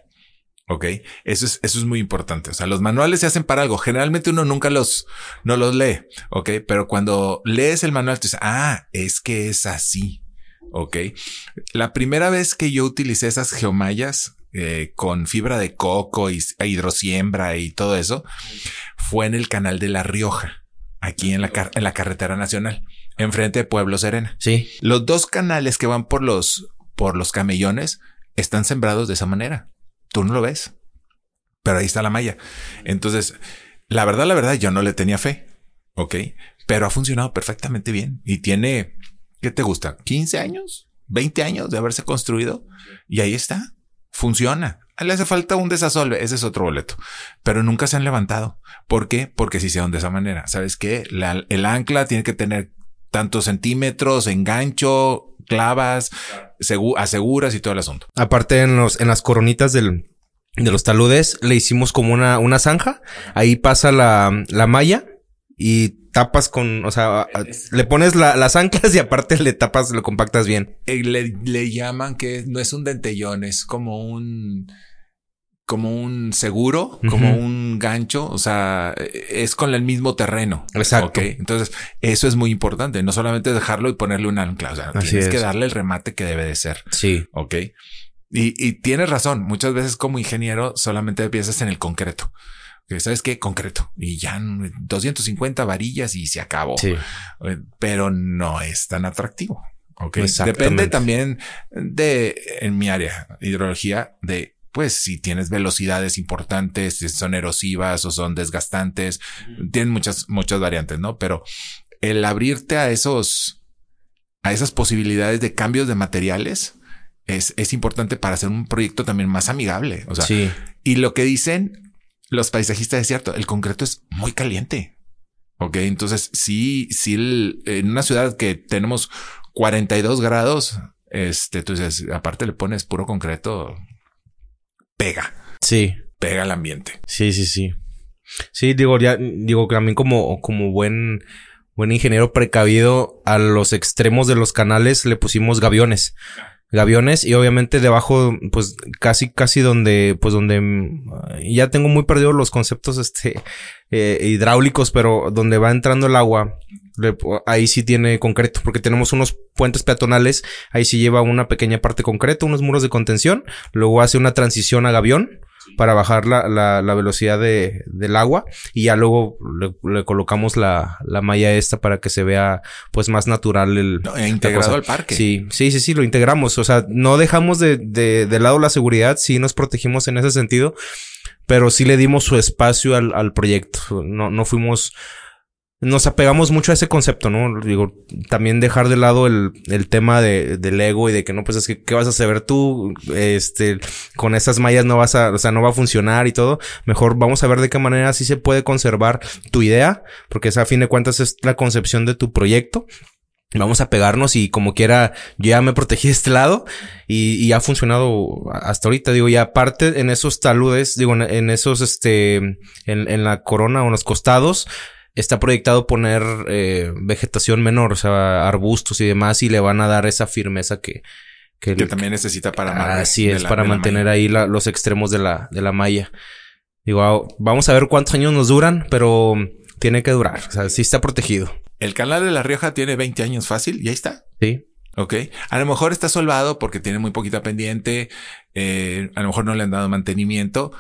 Ok, eso es, eso es muy importante. O sea, los manuales se hacen para algo. Generalmente uno nunca los, no los lee. Ok, pero cuando lees el manual, tú dices, ah, es que es así. Ok, la primera vez que yo utilicé esas geomallas eh, con fibra de coco y e hidrosiembra y todo eso fue en el canal de La Rioja, aquí en la, car- en la carretera nacional, enfrente de Pueblo Serena. Sí. Los dos canales que van por los, por los camellones están sembrados de esa manera. Tú no lo ves, pero ahí está la malla. Entonces, la verdad, la verdad, yo no le tenía fe. Ok, pero ha funcionado perfectamente bien y tiene, ¿qué te gusta? 15 años, 20 años de haberse construido y ahí está. Funciona. Le hace falta un desasolve. Ese es otro boleto, pero nunca se han levantado. ¿Por qué? Porque si se hicieron de esa manera. ¿Sabes qué? La- el ancla tiene que tener tantos centímetros, engancho, clavas, segu- aseguras y todo el asunto. Aparte en los, en las coronitas del, de los taludes le hicimos como una, una zanja. Ahí pasa la, la malla y tapas con, o sea, le pones la- las anclas y aparte le tapas, lo compactas bien. Eh, le, le llaman que no es un dentellón, es como un como un seguro, como un gancho, o sea, es con el mismo terreno. Exacto. Entonces, eso es muy importante, no solamente dejarlo y ponerle un ancla, o sea, Así tienes que es. darle el remate que debe de ser. Sí. Ok. Y, y tienes razón. Muchas veces como ingeniero solamente piensas en el concreto. Que sabes qué? Concreto. Y ya mm, 250 varillas y se acabó. Sí. Eh, Pero no es tan atractivo. Ok. Depende también de, en mi área, hidrología, de pues si tienes velocidades importantes, si son erosivas o son desgastantes, tienen muchas, muchas variantes, ¿no? Pero el abrirte a esos, a esas posibilidades de cambios de materiales es, es importante para hacer un proyecto también más amigable. O sea, sí. y lo que dicen los paisajistas es cierto, el concreto es muy caliente. Ok, entonces sí, sí, el- en una ciudad que tenemos 42 grados, este, tú dices, aparte le pones puro concreto, pega, Sí. pega al ambiente. Sí, sí, sí. Sí, digo, ya, digo, también como, como buen, buen ingeniero precavido, a los extremos de los canales le pusimos gaviones. Gaviones y obviamente debajo, pues casi, casi donde, pues donde mm, ya tengo muy perdidos los conceptos, este, eh, hidráulicos, pero donde va entrando el agua, le- ahí sí tiene concreto, porque tenemos unos puentes peatonales, ahí sí lleva una pequeña parte concreto, unos muros de contención, luego hace una transición a gavión para bajar la, la, la velocidad de, del agua y ya luego le, le colocamos la, la malla esta para que se vea pues más natural el No, integrado al parque. Sí, sí, sí, sí, lo integramos. O sea, no dejamos de, de, de lado la seguridad, sí nos protegimos en ese sentido, pero sí le dimos su espacio al, al proyecto. No, no fuimos, nos apegamos mucho a ese concepto, ¿no? Digo, también dejar de lado el, el tema de, del ego y de que no, pues es que, ¿qué vas a saber tú? Este, con esas mallas no vas a, o sea, no va a funcionar y todo. Mejor vamos a ver de qué manera sí se puede conservar tu idea, porque esa a fin de cuentas es la concepción de tu proyecto. Vamos a pegarnos y como quiera, yo ya me protegí de este lado y, y ha funcionado hasta ahorita. Digo, y aparte en esos taludes, digo, en, en esos, este, en, en la corona o en los costados, está proyectado poner eh, vegetación menor, o sea, arbustos y demás, y le van a dar esa firmeza que, que, Que también necesita para amarre Así es, la- para la mantener ahí la- los extremos de la, de la malla. Digo, ah, vamos a ver cuántos años nos duran, pero tiene que durar. O sea, sí está protegido. El canal de La Rioja tiene 20 años fácil y ahí está. Sí. Ok. A lo mejor está solvado porque tiene muy poquita pendiente. Eh, a lo mejor no le han dado mantenimiento.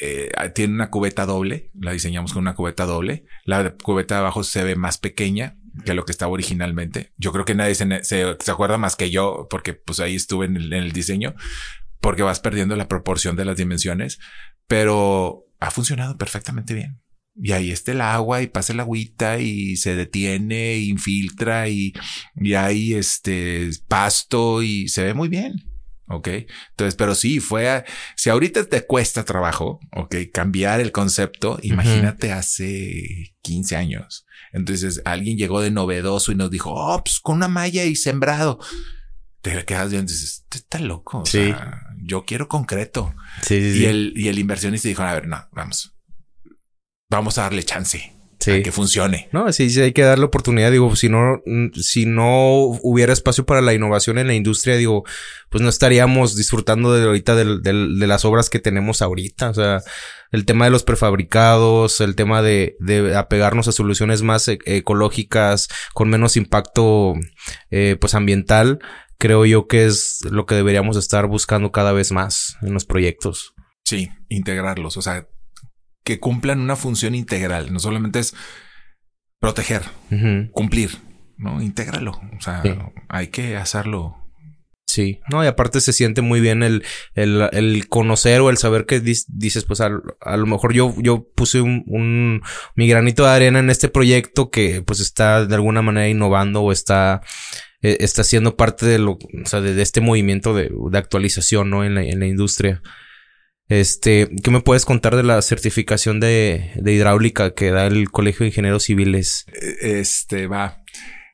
Eh, tiene una cubeta doble, la diseñamos con una cubeta doble. La cubeta de abajo se ve más pequeña que lo que estaba originalmente. Yo creo que nadie se, se, acuerda más que yo, porque pues ahí estuve en el, en el diseño, porque vas perdiendo la proporción de las dimensiones, pero ha funcionado perfectamente bien. Y ahí está el agua y pasa el agüita y se detiene, infiltra y, y hay este pasto y se ve muy bien. Ok. Entonces, pero sí, fue, a- si ahorita te cuesta trabajo, ok, cambiar el concepto, imagínate hace 15 años. Entonces, alguien llegó de novedoso y nos dijo, oh, pues con una malla y sembrado. Te quedas viendo y dices, "Este está loco. O Sí. sea, yo quiero concreto. Sí, sí, Y el, y el inversionista dijo, a ver, no, vamos, vamos a darle chance Sí. a que funcione. No, sí, sí hay que darle oportunidad. Digo, si no, si no hubiera espacio para la innovación en la industria, digo, pues no estaríamos disfrutando de ahorita del- de las obras que tenemos ahorita. O sea, el tema de los prefabricados, el tema de, de apegarnos a soluciones más e- ecológicas, con menos impacto, eh, pues ambiental, creo yo que es lo que deberíamos estar buscando cada vez más en los proyectos. Sí, integrarlos, o sea, que cumplan una función integral. No solamente es proteger, cumplir, no, intégralo. O sea, Sí. hay que hacerlo. Sí, no, y aparte se siente muy bien el, el, el conocer o el saber que dices, pues a, a lo mejor yo, yo puse un, un, mi granito de arena en este proyecto que pues está de alguna manera innovando o está, eh, está siendo parte de lo, o sea, de, de este movimiento de, de actualización, ¿no? En la, en la industria. Este, ¿qué me puedes contar de la certificación de, de hidráulica que da el Colegio de Ingenieros Civiles? Eh, Este va.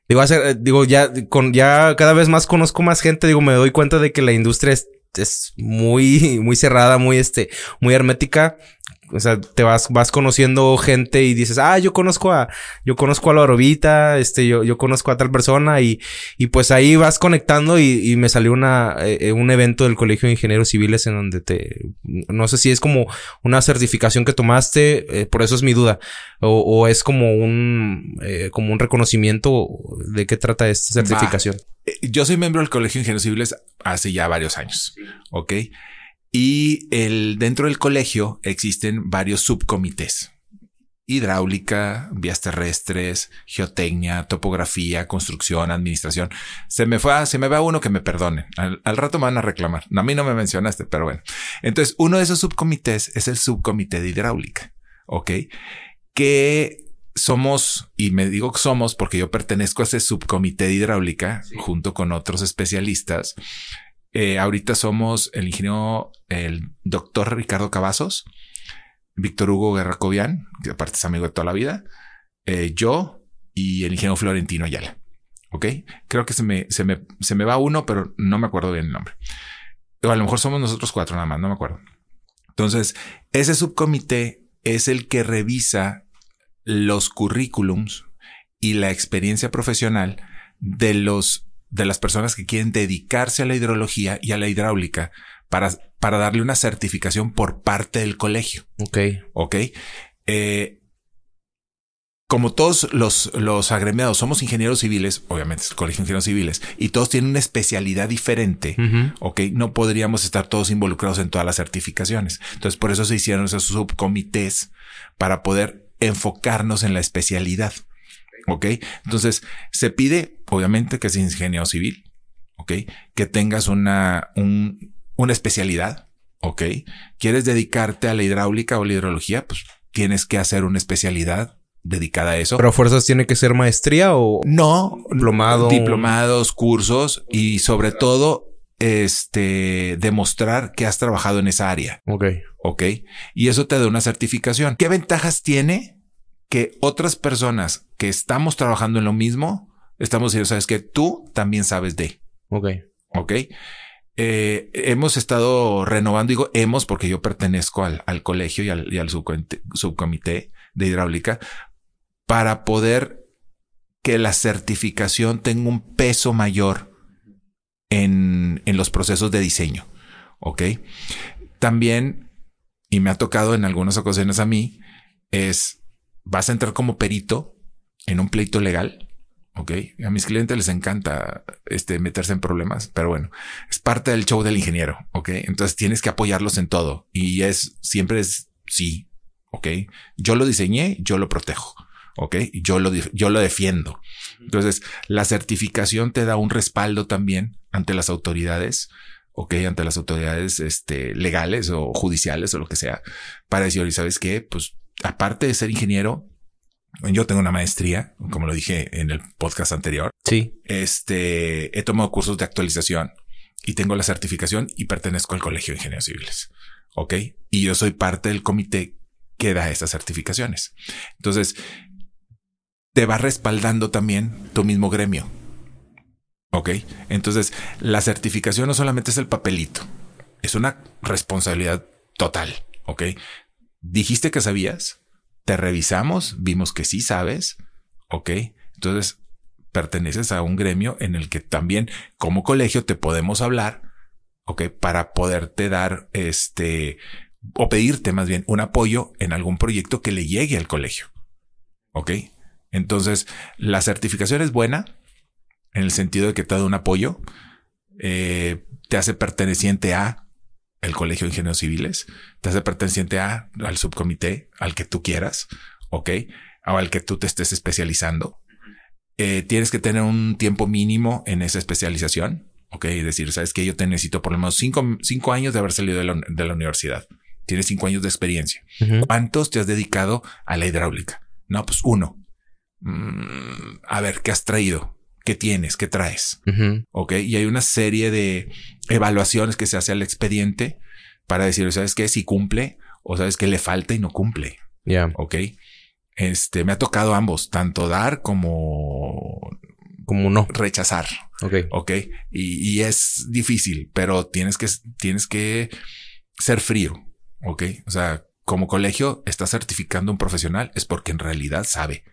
Digo, hace- eh, digo, ya con ya cada vez más conozco más gente, digo, me doy cuenta de que la industria es, es muy, muy cerrada, muy este, muy hermética. O sea, te vas, vas conociendo gente y dices, ah, yo conozco a, yo conozco a la Orovita, este, yo, yo conozco a tal persona y, y pues ahí vas conectando y, y me salió una, eh, un evento del Colegio de Ingenieros Civiles en donde te, no sé si es como una certificación que tomaste, eh, por eso es mi duda, o, o es como un, eh, como un reconocimiento de qué trata esta certificación. Yo soy miembro del Colegio de Ingenieros Civiles hace ya varios años. Ok. Y el, dentro del colegio existen varios subcomités. Hidráulica, vías terrestres, geotecnia, topografía, construcción, administración. Se me fue, a- se me va uno que me perdonen. Al, al rato me van a reclamar. A mí no me mencionaste, pero bueno. Entonces, uno de esos subcomités es el subcomité de hidráulica. Ok. Que somos, y me digo que somos porque yo pertenezco a ese subcomité de hidráulica junto con otros especialistas. Eh, ahorita somos el ingeniero, el doctor Ricardo Cavazos, Víctor Hugo Guerracovian, que aparte es amigo de toda la vida, eh, yo y el ingeniero Florentino Ayala. Ok, creo que se me, se me, se me va uno, pero no me acuerdo bien el nombre. O a lo mejor somos nosotros cuatro nada más, no me acuerdo. Entonces, ese subcomité es el que revisa los currículums y la experiencia profesional de los de las personas que quieren dedicarse a la hidrología y a la hidráulica para, para darle una certificación por parte del colegio. Ok. Ok. Eh, como todos los, los agremiados somos ingenieros civiles, obviamente es el colegio de ingenieros civiles, y todos tienen una especialidad diferente. Ujú. Ok, no podríamos estar todos involucrados en todas las certificaciones. Entonces, por eso se hicieron esos subcomités para poder enfocarnos en la especialidad. Ok, entonces se pide, obviamente, que seas ingeniero civil. Ok, que tengas una, un- una especialidad. Ok, quieres dedicarte a la hidráulica o la hidrología, pues tienes que hacer una especialidad dedicada a eso. Pero a fuerzas tiene que ser maestría o No, Diplomado. diplomados, cursos y sobre todo este demostrar que has trabajado en esa área. Ok. Ok. Y eso te da una certificación. ¿Qué ventajas tiene que otras personas que estamos trabajando en lo mismo estamos diciendo, sabes que tú también sabes de. Ok. Ok. Eh, hemos estado renovando, digo hemos porque yo pertenezco al, al colegio y al, y al subcomité, subcomité de hidráulica para poder que la certificación tenga un peso mayor en, en los procesos de diseño. Ok. También, y me ha tocado en algunas ocasiones a mí, es vas a entrar como perito en un pleito legal. Ok, a mis clientes les encanta este meterse en problemas, pero bueno, es parte del show del ingeniero. Ok, entonces tienes que apoyarlos en todo y es siempre es sí. Ok, yo lo diseñé, yo lo protejo. Ok, yo lo, yo lo defiendo. Entonces, la certificación te da un respaldo también ante las autoridades ok, ante las autoridades este, legales o judiciales o lo que sea, para decir, ¿y sabes qué? Pues aparte de ser ingeniero, yo tengo una maestría, como lo dije en el podcast anterior. Sí. Este, he tomado cursos de actualización y tengo la certificación y pertenezco al Colegio de Ingenieros Civiles. Ok. Y yo soy parte del comité que da esas certificaciones. Entonces, te va respaldando también tu mismo gremio. Ok. Entonces, la certificación no solamente es el papelito, es una responsabilidad total. Ok. Dijiste que sabías, te revisamos, vimos que sí sabes. Ok. Entonces, perteneces a un gremio en el que también como colegio te podemos hablar. Ok. Para poderte dar este o pedirte más bien un apoyo en algún proyecto que le llegue al colegio. Ok. Entonces, la certificación es buena en el sentido de que te da un apoyo, eh, te hace perteneciente a el Colegio de Ingenieros Civiles, te hace perteneciente a al subcomité, al que tú quieras, ok, o al que tú te estés especializando. Eh, tienes que tener un tiempo mínimo en esa especialización, ok, es decir, sabes que yo te necesito por lo menos cinco, cinco años de haber salido de la, de la universidad. Tienes cinco años de experiencia. ¿Cuántos te has dedicado a la hidráulica? No, pues uno. Mm, a ver, ¿qué has traído? ¿Qué tienes? ¿Qué traes? Ok. Y hay una serie de evaluaciones que se hace al expediente para decir, ¿sabes qué? Si cumple o sabes que le falta y no cumple. Ya. Ok. Este me ha tocado ambos, tanto dar como como no rechazar. Ok. Ok. Y, y, es difícil, pero tienes que, tienes que ser frío. Ok. O sea, como colegio estás certificando un profesional es porque en realidad sabe.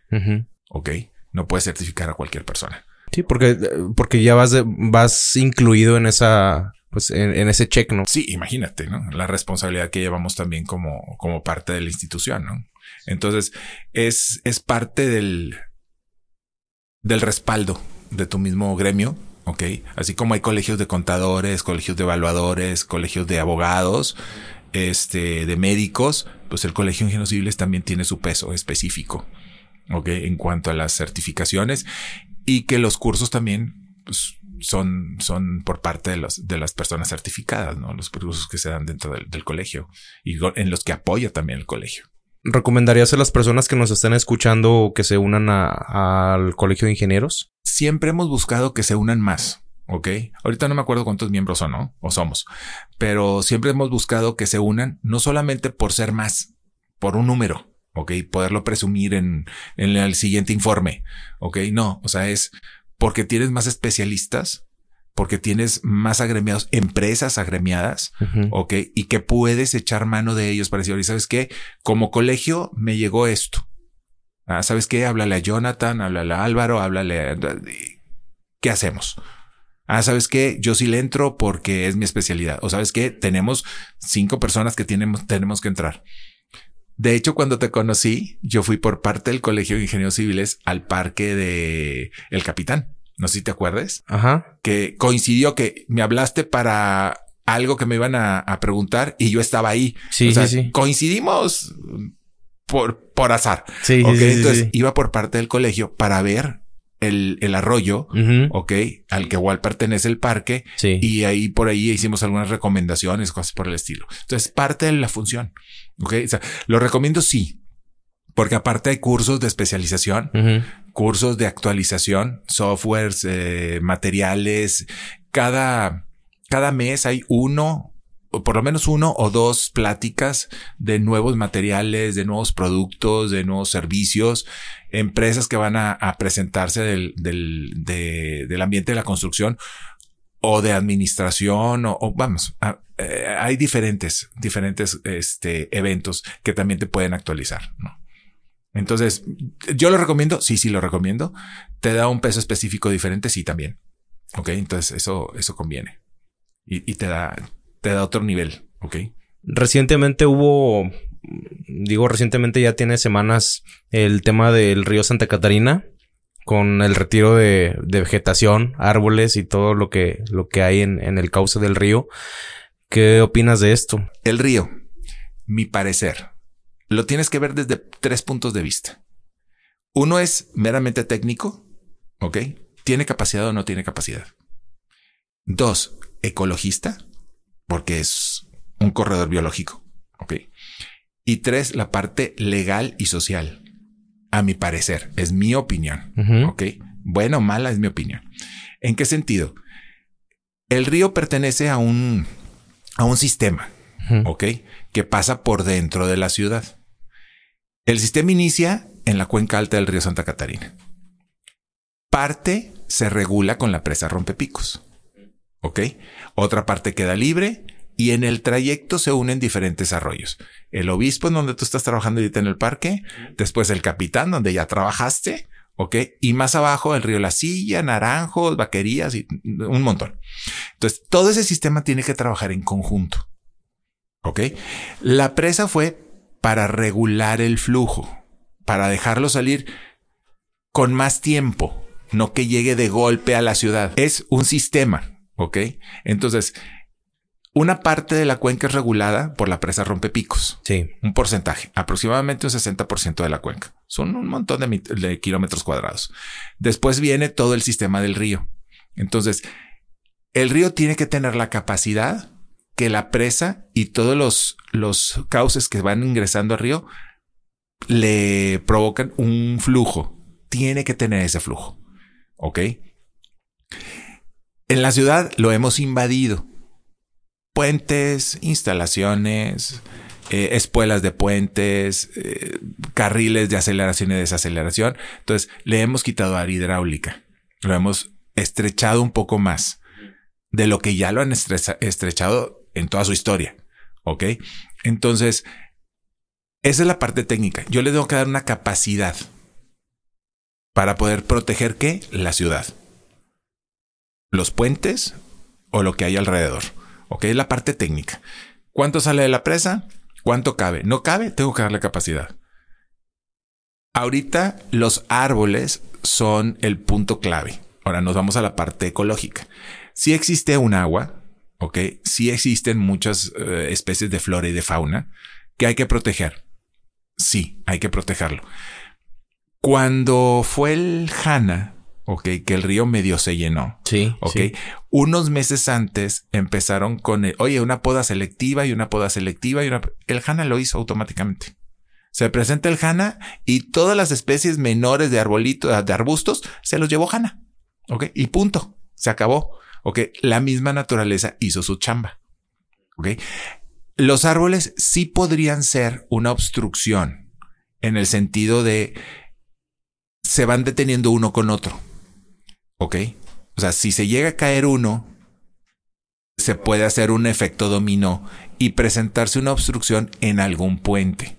Ok. No puedes certificar a cualquier persona. Sí, porque, porque ya vas, vas incluido en esa, pues en, ese check, ¿no? Sí, imagínate, ¿no? La responsabilidad que llevamos también como, como parte de la institución, ¿no? Entonces, es, es parte del, del respaldo de tu mismo gremio, ¿ok? Así como hay colegios de contadores, colegios de evaluadores, colegios de abogados, este, de médicos, pues el Colegio de Ingenieros Civiles también tiene su peso específico, ¿ok? En cuanto a las certificaciones y que los cursos también pues, son, son por parte de, los, de las personas certificadas, ¿no? Los cursos que se dan dentro del, colegio y en los que apoya también el colegio. ¿Recomendarías a las personas que nos están escuchando que se unan al colegio de ingenieros? Siempre hemos buscado que se unan más. Ok. Ahorita no me acuerdo cuántos miembros son, ¿no? O somos, pero siempre hemos buscado que se unan no solamente por ser más, por un número, ok, poderlo presumir en, en el siguiente informe, ok, no, o sea, es porque tienes más especialistas, porque tienes más agremiados, empresas agremiadas, ok, y que puedes echar mano de ellos para decir, oye, ¿sabes qué? Como colegio me llegó esto. Ah, ¿Sabes qué? Háblale a Jonathan, háblale a Álvaro, háblale a... ¿Qué hacemos? Ah, ¿sabes qué? Yo sí le entro porque es mi especialidad. O ¿sabes qué? Tenemos cinco personas que tenemos, tenemos que entrar. De hecho, cuando te conocí, yo fui por parte del Colegio de Ingenieros Civiles al parque de El Capitán. No sé si te acuerdes. Ajá. Que coincidió que me hablaste para algo que me iban a, preguntar y yo estaba ahí. Sí, sí, sí. Coincidimos por, por azar. Sí, sí, Entonces iba por parte del colegio para ver el, el arroyo, ok, al que igual pertenece el parque. Sí. Y ahí por ahí hicimos algunas recomendaciones, cosas por el estilo. Entonces, parte de la función. Ok. O sea, lo recomiendo sí. Porque aparte hay cursos de especialización, cursos de actualización, softwares, eh, materiales. Cada, cada mes hay uno por lo menos uno o dos pláticas de nuevos materiales, de nuevos productos, de nuevos servicios, empresas que van a, presentarse del, del, del, ambiente de la construcción o de administración o, vamos, eh, hay diferentes, diferentes este, eventos que también te pueden actualizar, ¿no? Entonces, yo lo recomiendo, sí, sí lo recomiendo. Te da un peso específico diferente, sí, también. Ok, entonces eso, eso conviene. Y, y te da, te da otro nivel, ¿ok? Recientemente hubo, digo recientemente ya tiene semanas el tema del río Santa Catarina con el retiro de, de vegetación, árboles y todo lo que, lo que hay en, en el cauce del río. ¿Qué opinas de esto? El río, mi parecer, lo tienes que ver desde tres puntos de vista. Uno es meramente técnico, ¿ok? ¿Tiene capacidad o no tiene capacidad? Dos, ecologista, porque es un corredor biológico, ¿ok? Y tres, la parte legal y social. A mi parecer, es mi opinión. ¿ok? Buena o mala es mi opinión. ¿En qué sentido? El río pertenece a un, a un sistema. Que pasa por dentro de la ciudad. El sistema inicia en la cuenca alta del río Santa Catarina. Parte se regula con la presa Rompepicos, ¿ok? Otra parte queda libre y en el trayecto se unen diferentes arroyos. El obispo en donde tú estás trabajando ahorita en el parque, después el capitán donde ya trabajaste, ¿ok? Y más abajo el río La Silla, Naranjos, Vaquerías y un montón. Entonces, todo ese sistema tiene que trabajar en conjunto. ¿Ok? La presa fue para regular el flujo, para dejarlo salir con más tiempo, no que llegue de golpe a la ciudad. Es un sistema, ¿ok? Entonces, una parte de la cuenca es regulada por la presa Rompepicos, Sí. un porcentaje, aproximadamente un 60% de la cuenca. Son un montón de, kilómetros cuadrados. Después viene todo el sistema del río. Entonces, el río tiene que tener la capacidad que la presa y todos los, los cauces que van ingresando al río le provocan un flujo. Tiene que tener ese flujo. ¿Ok? En la ciudad lo hemos invadido. Puentes, instalaciones, eh, espuelas de puentes, eh, carriles de aceleración y desaceleración. Entonces le hemos quitado área hidráulica. Lo hemos estrechado un poco más de lo que ya lo han estrechado en toda su historia. ¿Ok? Entonces, esa es la parte técnica. Yo le tengo que dar una capacidad para poder proteger qué? La ciudad. Los puentes o lo que hay alrededor. ¿Ok? La parte técnica. ¿Cuánto sale de la presa? ¿Cuánto cabe? ¿No cabe? Tengo que darle capacidad. Ahorita los árboles son el punto clave. Ahora nos vamos a la parte ecológica. Si existe un agua, ¿ok? Si existen muchas eh, especies de flora y de fauna que hay que proteger. Sí, hay que protegerlo. Cuando fue el Hanna, ¿ok? Que el río medio se llenó. Sí. Ok. sí. Unos meses antes empezaron con, el, oye, una poda selectiva y una poda selectiva y una... El HANA lo hizo automáticamente. Se presenta el HANA y todas las especies menores de arbolitos, de arbustos, se los llevó HANA. Ok. Y punto. Se acabó. Ok. La misma naturaleza hizo su chamba. Ok. Los árboles sí podrían ser una obstrucción en el sentido de se van deteniendo uno con otro. Ok. O sea, si se llega a caer uno, se puede hacer un efecto dominó y presentarse una obstrucción en algún puente.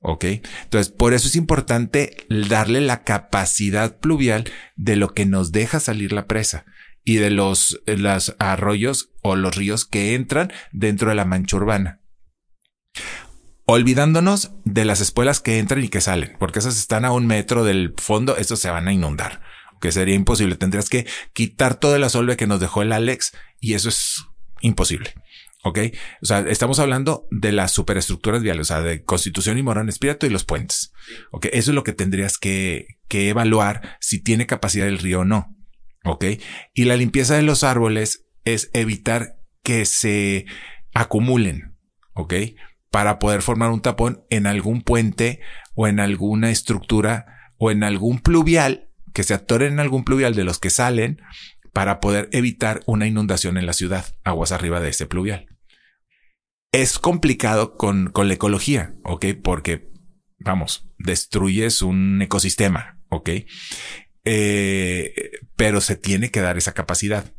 ¿Ok? Entonces, por eso es importante darle la capacidad pluvial de lo que nos deja salir la presa y de los, los arroyos o los ríos que entran dentro de la mancha urbana. Olvidándonos de las espuelas que entran y que salen, porque esas están a un metro del fondo, estos se van a inundar que sería imposible. Tendrías que quitar toda la solve que nos dejó el Alex y eso es imposible. Ok. O sea, estamos hablando de las superestructuras viales, o sea, de Constitución y Morón Espíritu y los puentes. Ok. Eso es lo que tendrías que, que evaluar si tiene capacidad el río o no. Ok. Y la limpieza de los árboles es evitar que se acumulen. Ok. Para poder formar un tapón en algún puente o en alguna estructura o en algún pluvial que se atoren en algún pluvial de los que salen para poder evitar una inundación en la ciudad, aguas arriba de ese pluvial. Es complicado con, con la ecología, ¿ok? Porque, vamos, destruyes un ecosistema, ¿ok? Eh, pero se tiene que dar esa capacidad.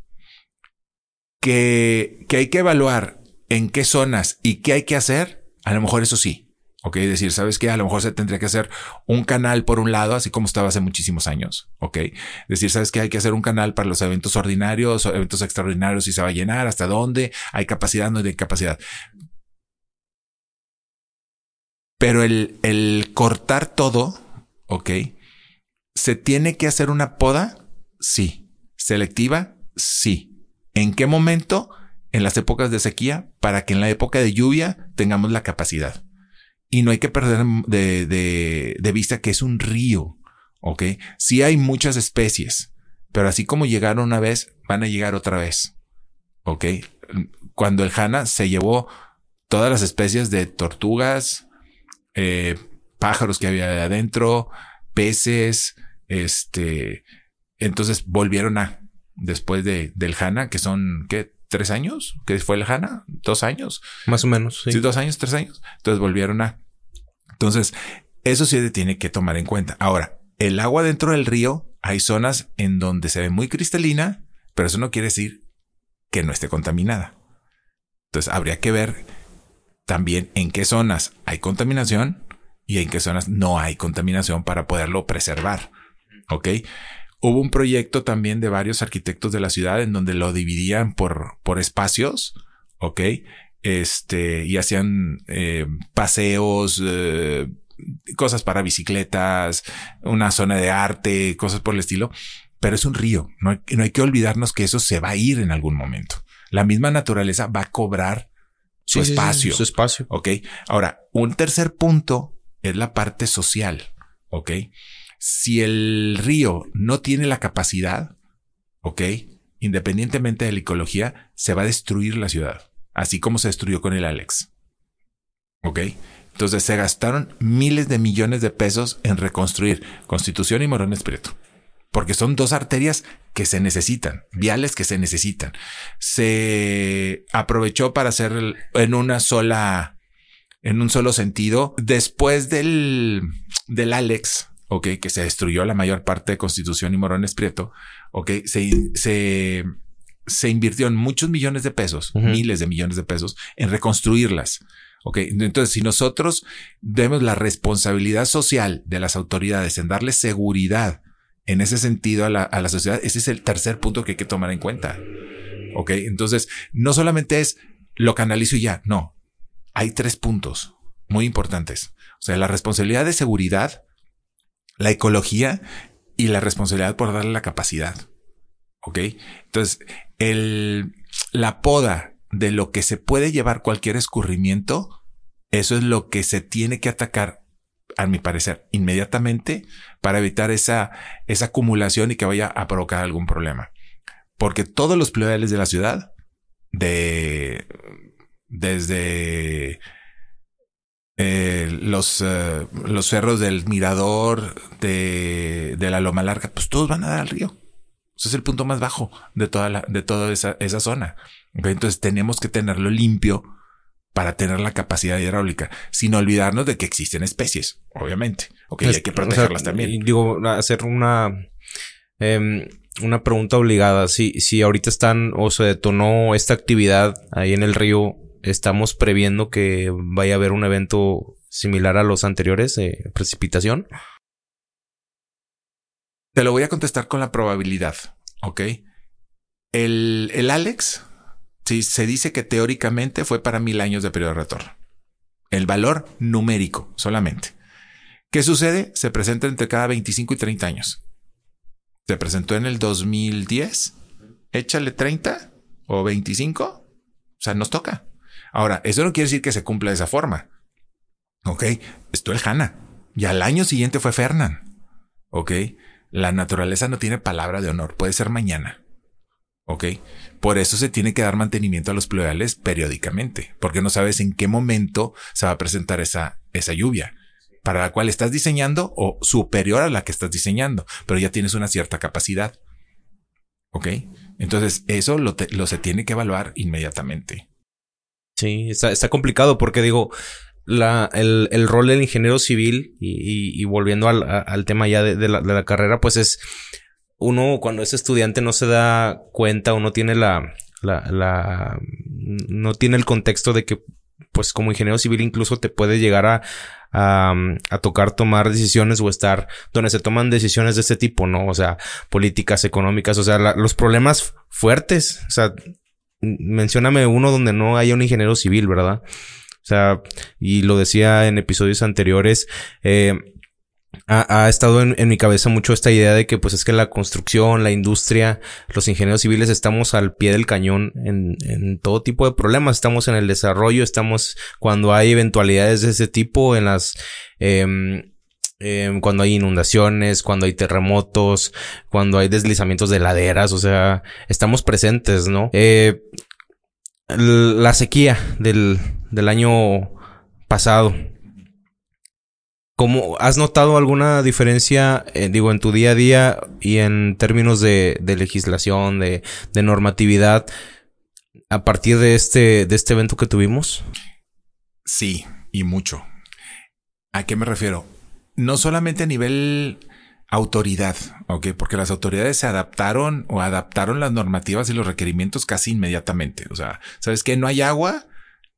Que, que hay que evaluar en qué zonas y qué hay que hacer, a lo mejor eso sí, Ok, decir, ¿sabes qué? A lo mejor se tendría que hacer un canal por un lado, así como estaba hace muchísimos años. Ok, decir, ¿sabes qué? Hay que hacer un canal para los eventos ordinarios o eventos extraordinarios si se va a llenar, hasta dónde hay capacidad, no hay capacidad. Pero el, el cortar todo, ok, ¿Se tiene que hacer una poda? Sí. ¿Selectiva? Sí. ¿En qué momento? En las épocas de sequía, para que en la época de lluvia tengamos la capacidad. Y no hay que perder de, de, de vista que es un río. Ok. Sí hay muchas especies, pero así como llegaron una vez, van a llegar otra vez. Ok. Cuando el Hanna se llevó todas las especies de tortugas, eh, pájaros que había adentro, peces, este, entonces volvieron a, después de, del Hanna, que son, ¿qué? ¿Tres años? ¿Qué fue el Hanna? ¿Dos años? Más o menos, sí. Sí, dos años, tres años. Entonces volvieron a. Entonces, eso sí se tiene que tomar en cuenta. Ahora, el agua dentro del río, hay zonas en donde se ve muy cristalina, pero eso no quiere decir que no esté contaminada. Entonces, habría que ver también en qué zonas hay contaminación y en qué zonas no hay contaminación para poderlo preservar. ¿Ok? Hubo un proyecto también de varios arquitectos de la ciudad en donde lo dividían por, por espacios. ¿Ok? Este, y hacían eh, paseos, eh, cosas para bicicletas, una zona de arte, cosas por el estilo. Pero es un río. No hay, no hay que olvidarnos que eso se va a ir en algún momento. La misma naturaleza va a cobrar su Sí, sí, sí, espacio. su espacio. Ok. Ahora, un tercer punto es la parte social. Ok. Si el río no tiene la capacidad, ok, independientemente de la ecología, se va a destruir la ciudad, así como se destruyó con el Alex. Ok. Entonces se gastaron miles de millones de pesos en reconstruir Constitución y Morones Prieto. Porque son dos arterias que se necesitan, viales que se necesitan. Se aprovechó para hacer en una sola, en un solo sentido. Después del, del Alex, ok, que se destruyó la mayor parte de Constitución y Morones Prieto, ok, se, se invirtió en muchos millones de pesos, miles de millones de pesos, en reconstruirlas. Ok, entonces si nosotros vemos la responsabilidad social de las autoridades en darle seguridad en ese sentido a la, a la sociedad, ese es el tercer punto que hay que tomar en cuenta. Ok, entonces no solamente es lo canalizo y ya, no. Hay tres puntos muy importantes. O sea, la responsabilidad de seguridad, la ecología y la responsabilidad por darle la capacidad. Ok, entonces el, la poda de lo que se puede llevar cualquier escurrimiento, eso es lo que se tiene que atacar, a mi parecer, inmediatamente para evitar esa, esa acumulación y que vaya a provocar algún problema. Porque todos los pluviales de la ciudad, de desde eh, los, eh, los cerros del mirador, de, de la Loma Larga, pues todos van a dar al río. Ese es el punto más bajo de toda la, de toda esa, esa zona. Entonces tenemos que tenerlo limpio para tener la capacidad hidráulica, sin olvidarnos de que existen especies, obviamente. Ok, y hay que Es- o sea, protegerlas también. digo, hacer una, em, una pregunta obligada. Si, si ahorita están o se detonó esta actividad ahí en el río, estamos previendo que vaya a haber un evento similar a los anteriores de precipitación. Te lo voy a contestar con la probabilidad, ¿ok? El, el Alex, sí, se dice que teóricamente fue para mil años de periodo de retorno. El valor numérico solamente. ¿Qué sucede? Se presenta entre cada 25 y 30 años. Se presentó en el 2010. Échale 30 o 25. O sea, nos toca. Ahora, eso no quiere decir que se cumpla de esa forma. Ok, esto el Hanna. Y al año siguiente fue Fernan. Ok, la naturaleza no tiene palabra de honor, puede ser mañana. Ok, por eso se tiene que dar mantenimiento a los pluviales periódicamente, porque no sabes en qué momento se va a presentar esa, esa lluvia para la cual estás diseñando o superior a la que estás diseñando, pero ya tienes una cierta capacidad. Ok, entonces eso lo, se tiene que evaluar inmediatamente. Sí, está complicado porque digo, la, el, el rol del ingeniero civil y, y- y volviendo al, al tema ya de, de la, de la carrera, pues es uno cuando es estudiante no se da cuenta o no tiene la, la, la, no tiene el contexto de que pues como ingeniero civil incluso te puede llegar a, a, a tocar tomar decisiones o estar donde se toman decisiones de este tipo, ¿no? O sea, políticas económicas, o sea, los problemas fuertes, o sea, m- mencióname uno donde no haya un ingeniero civil, ¿verdad? O sea, y lo decía en episodios anteriores, eh, ha, estado en, mi cabeza mucho esta idea de que pues es que la construcción, la industria, los ingenieros civiles estamos al pie del cañón en, todo tipo de problemas. Estamos en el desarrollo, estamos cuando hay eventualidades de ese tipo, en las... em, cuando hay inundaciones, cuando hay terremotos, cuando hay deslizamientos de laderas, o sea, estamos presentes, ¿no? Eh, la sequía del, del año pasado. ¿Cómo has notado alguna diferencia, eh, digo, en tu día a día y en términos de, de legislación, de, de normatividad, a partir de este, de este evento que tuvimos? Sí, y mucho. ¿A qué me refiero? No solamente a nivel autoridad, ¿ok? Porque las autoridades se adaptaron o adaptaron las normativas y los requerimientos casi inmediatamente. O sea, ¿sabes qué? No hay agua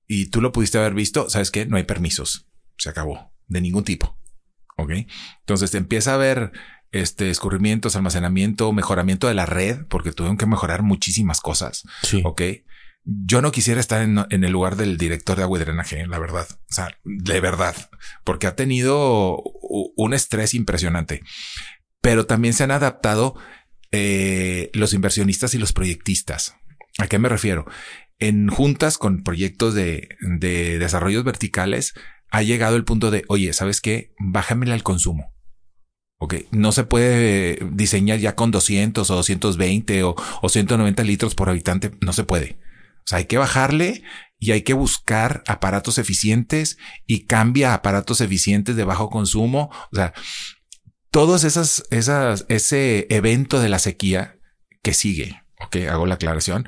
y tú lo pudiste haber visto. ¿Sabes qué? No hay permisos. Se acabó. De ningún tipo. ¿Ok? Entonces te empieza a haber este escurrimientos, almacenamiento, mejoramiento de la red, porque tuvieron que mejorar muchísimas cosas. Sí. Ok. Yo no quisiera estar en, en el lugar del director de agua y drenaje, la verdad. O sea, de verdad, porque ha tenido un estrés impresionante. Pero también se han adaptado eh, los inversionistas y los proyectistas. ¿A qué me refiero? En juntas con proyectos de, de desarrollos verticales, ha llegado el punto de, oye, ¿sabes qué? Bájamela al consumo. Ok, no se puede diseñar ya con 200 o 220 o, o 190 litros por habitante. No se puede. O sea, hay que bajarle y hay que buscar aparatos eficientes y cambia aparatos eficientes de bajo consumo. O sea, todos esas, esas, ese evento de la sequía que sigue, ok, hago la aclaración,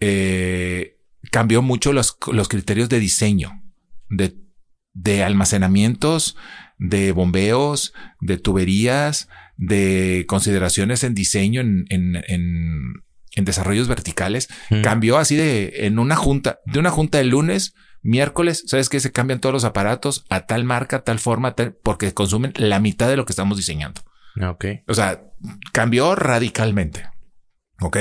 eh, cambió mucho los, los criterios de diseño, de, de almacenamientos, de bombeos, de tuberías, de consideraciones en diseño, en, en, en, en desarrollos verticales. Mm. Cambió así de en una junta, de una junta el lunes, miércoles, sabes que se cambian todos los aparatos a tal marca, tal forma, tal, porque consumen la mitad de lo que estamos diseñando. Ok. O sea, cambió radicalmente. Ok.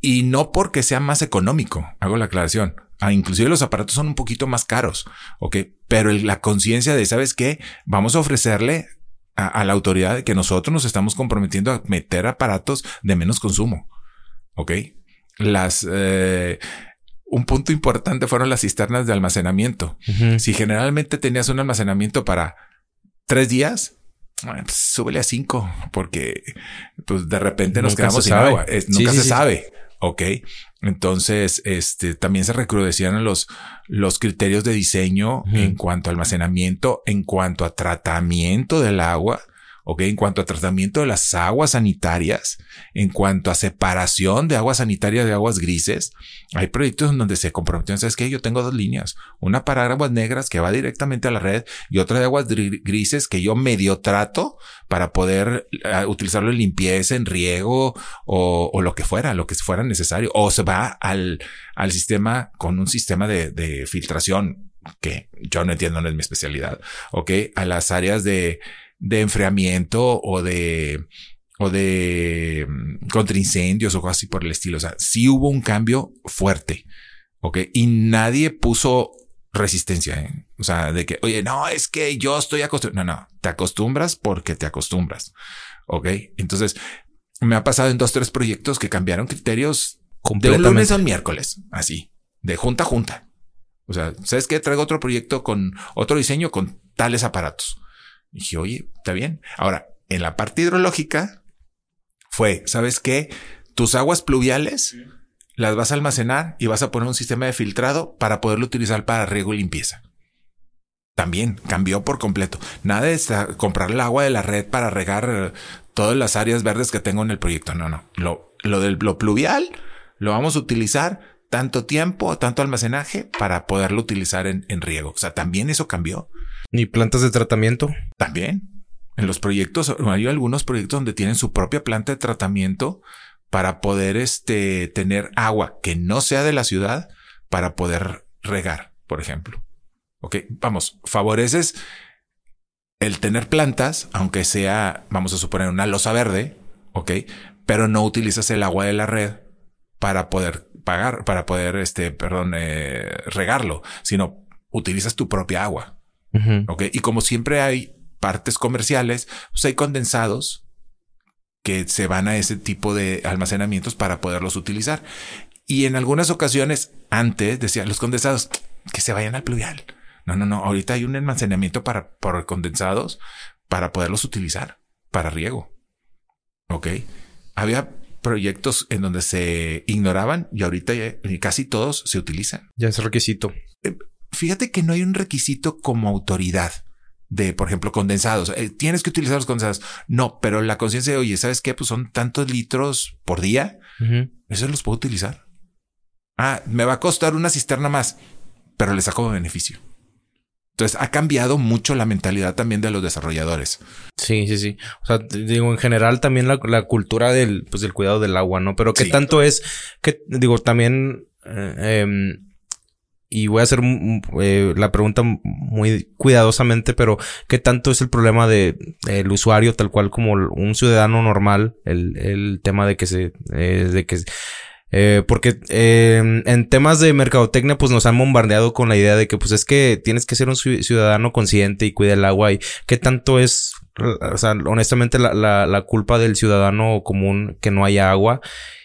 Y no porque sea más económico, hago la aclaración. Ah, inclusive los aparatos son un poquito más caros. Ok. Pero el- la conciencia de, ¿sabes qué? Vamos a ofrecerle a, a la autoridad que nosotros nos estamos comprometiendo a meter aparatos de menos consumo. Ok. Las, eh, un punto importante fueron las cisternas de almacenamiento. Si generalmente tenías un almacenamiento para tres días, pues, súbele a cinco, porque pues de repente nos Nunca quedamos sin sabe. agua. Es- Sí, nunca sí, se sí. sabe. Ok. Entonces, este también se recrudecían los, los criterios de diseño en cuanto a almacenamiento, en cuanto a tratamiento del agua. Ok, en cuanto a tratamiento de las aguas sanitarias, en cuanto a separación de aguas sanitarias de aguas grises, hay proyectos en donde se comprometieron, ¿sabes qué? Yo tengo dos líneas, una para aguas negras que va directamente a la red y otra de aguas gri- grises que yo medio trato para poder eh, utilizarlo en limpieza, en riego o, o lo que fuera, lo que fuera necesario. O se va al, al sistema con un sistema de, de filtración que yo no entiendo, no es mi especialidad. Ok, a las áreas de, de enfriamiento o de o de mm, contra incendios o cosas así por el estilo. O sea, sí hubo un cambio fuerte. Ok. Y nadie puso resistencia. ¿eh? O sea, de que, oye, no, es que yo estoy acostumbrado. No, no, te acostumbras porque te acostumbras. Ok. Entonces, me ha pasado en dos, tres proyectos que cambiaron criterios de un lunes a un miércoles. Así, de junta a junta. O sea, ¿sabes qué? Traigo otro proyecto con otro diseño con tales aparatos. Y dije, oye, está bien. Ahora, en la parte hidrológica fue, ¿sabes qué? Tus aguas pluviales las vas a almacenar y vas a poner un sistema de filtrado para poderlo utilizar para riego y limpieza. También cambió por completo. Nada de comprar el agua de la red para regar eh, todas las áreas verdes que tengo en el proyecto. No, no. Lo, lo del lo pluvial lo vamos a utilizar tanto tiempo, tanto almacenaje para poderlo utilizar en, en riego. O sea, también eso cambió. ¿Y plantas de tratamiento? También en los proyectos, hay algunos proyectos donde tienen su propia planta de tratamiento para poder este, tener agua que no sea de la ciudad para poder regar, por ejemplo. Ok, vamos, favoreces el tener plantas, aunque sea, vamos a suponer, una losa verde, ok, pero no utilizas el agua de la red para poder pagar, para poder, este, perdón, eh, regarlo, sino utilizas tu propia agua. Ujú. Ok. Y como siempre hay partes comerciales, pues hay condensados que se van a ese tipo de almacenamientos para poderlos utilizar. Y en algunas ocasiones, antes decía los condensados que se vayan al pluvial. No, no, no. Ahorita hay un almacenamiento para, para condensados para poderlos utilizar para riego. Ok. Había proyectos en donde se ignoraban y ahorita ya casi todos se utilizan. Ya es requisito. Fíjate que no hay un requisito como autoridad de, por ejemplo, condensados. Eh, tienes que utilizar los condensados. No, pero la conciencia de, oye, ¿sabes qué? Pues son tantos litros por día. Eso los puedo utilizar. Ah, me va a costar una cisterna más, pero le saco beneficio. Entonces ha cambiado mucho la mentalidad también de los desarrolladores. Sí, sí, sí. O sea, digo, en general también la, cultura del, pues, del cuidado del agua, ¿no? Pero qué tanto es que, digo, también, eh, em, y voy a hacer eh, la pregunta muy cuidadosamente, pero ¿qué tanto es el problema de el usuario tal cual como un ciudadano normal, el, el tema de que se, eh, de que eh, porque eh, en temas de mercadotecnia, pues nos han bombardeado con la idea de que, pues es que tienes que ser un ciudadano consciente y cuida el agua. Y qué tanto es, o sea, honestamente, la, la, la culpa del ciudadano común que no haya agua.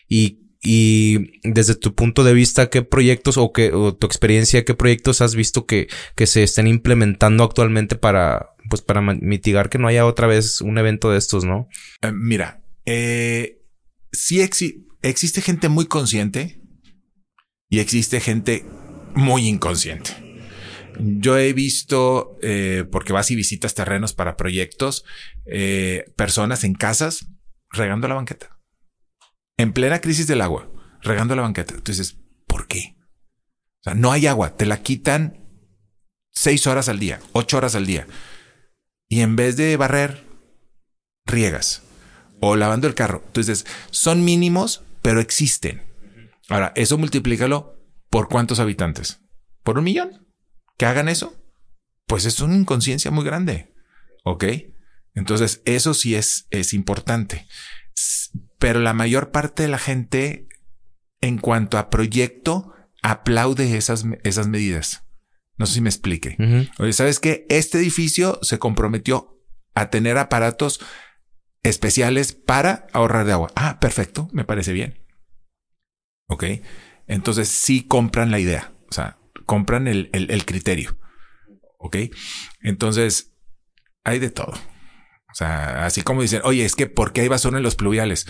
Y, y desde tu punto de vista, ¿qué proyectos o, qué, o tu experiencia, qué proyectos has visto que, que se estén implementando actualmente para, pues para mitigar que no haya otra vez un evento de estos, no? Eh, mira, eh, sí existe existe gente muy consciente y existe gente muy inconsciente. Yo he visto, eh, porque vas y visitas terrenos para proyectos, eh, personas en casas regando la banqueta. En plena crisis del agua, regando la banqueta. Entonces, ¿por qué? O sea, no hay agua, te la quitan seis horas al día, ocho horas al día. Y en vez de barrer, riegas o lavando el carro. Entonces, son mínimos pero existen. Ahora, eso multiplícalo por cuántos habitantes? ¿Por un millón? ¿Que hagan eso? Pues es una inconsciencia muy grande. ¿Ok? Entonces, eso sí es, es importante. Pero la mayor parte de la gente, en cuanto a proyecto, aplaude esas, esas medidas. No sé si me explique. Oye, ¿sabes qué? Este edificio se comprometió a tener aparatos especiales para ahorrar de agua. Ah, perfecto, me parece bien. Ok. Entonces sí compran la idea, o sea, compran el, el, criterio. Ok. Entonces hay de todo. O sea, así como dicen, oye, es que ¿por qué hay basura en los pluviales?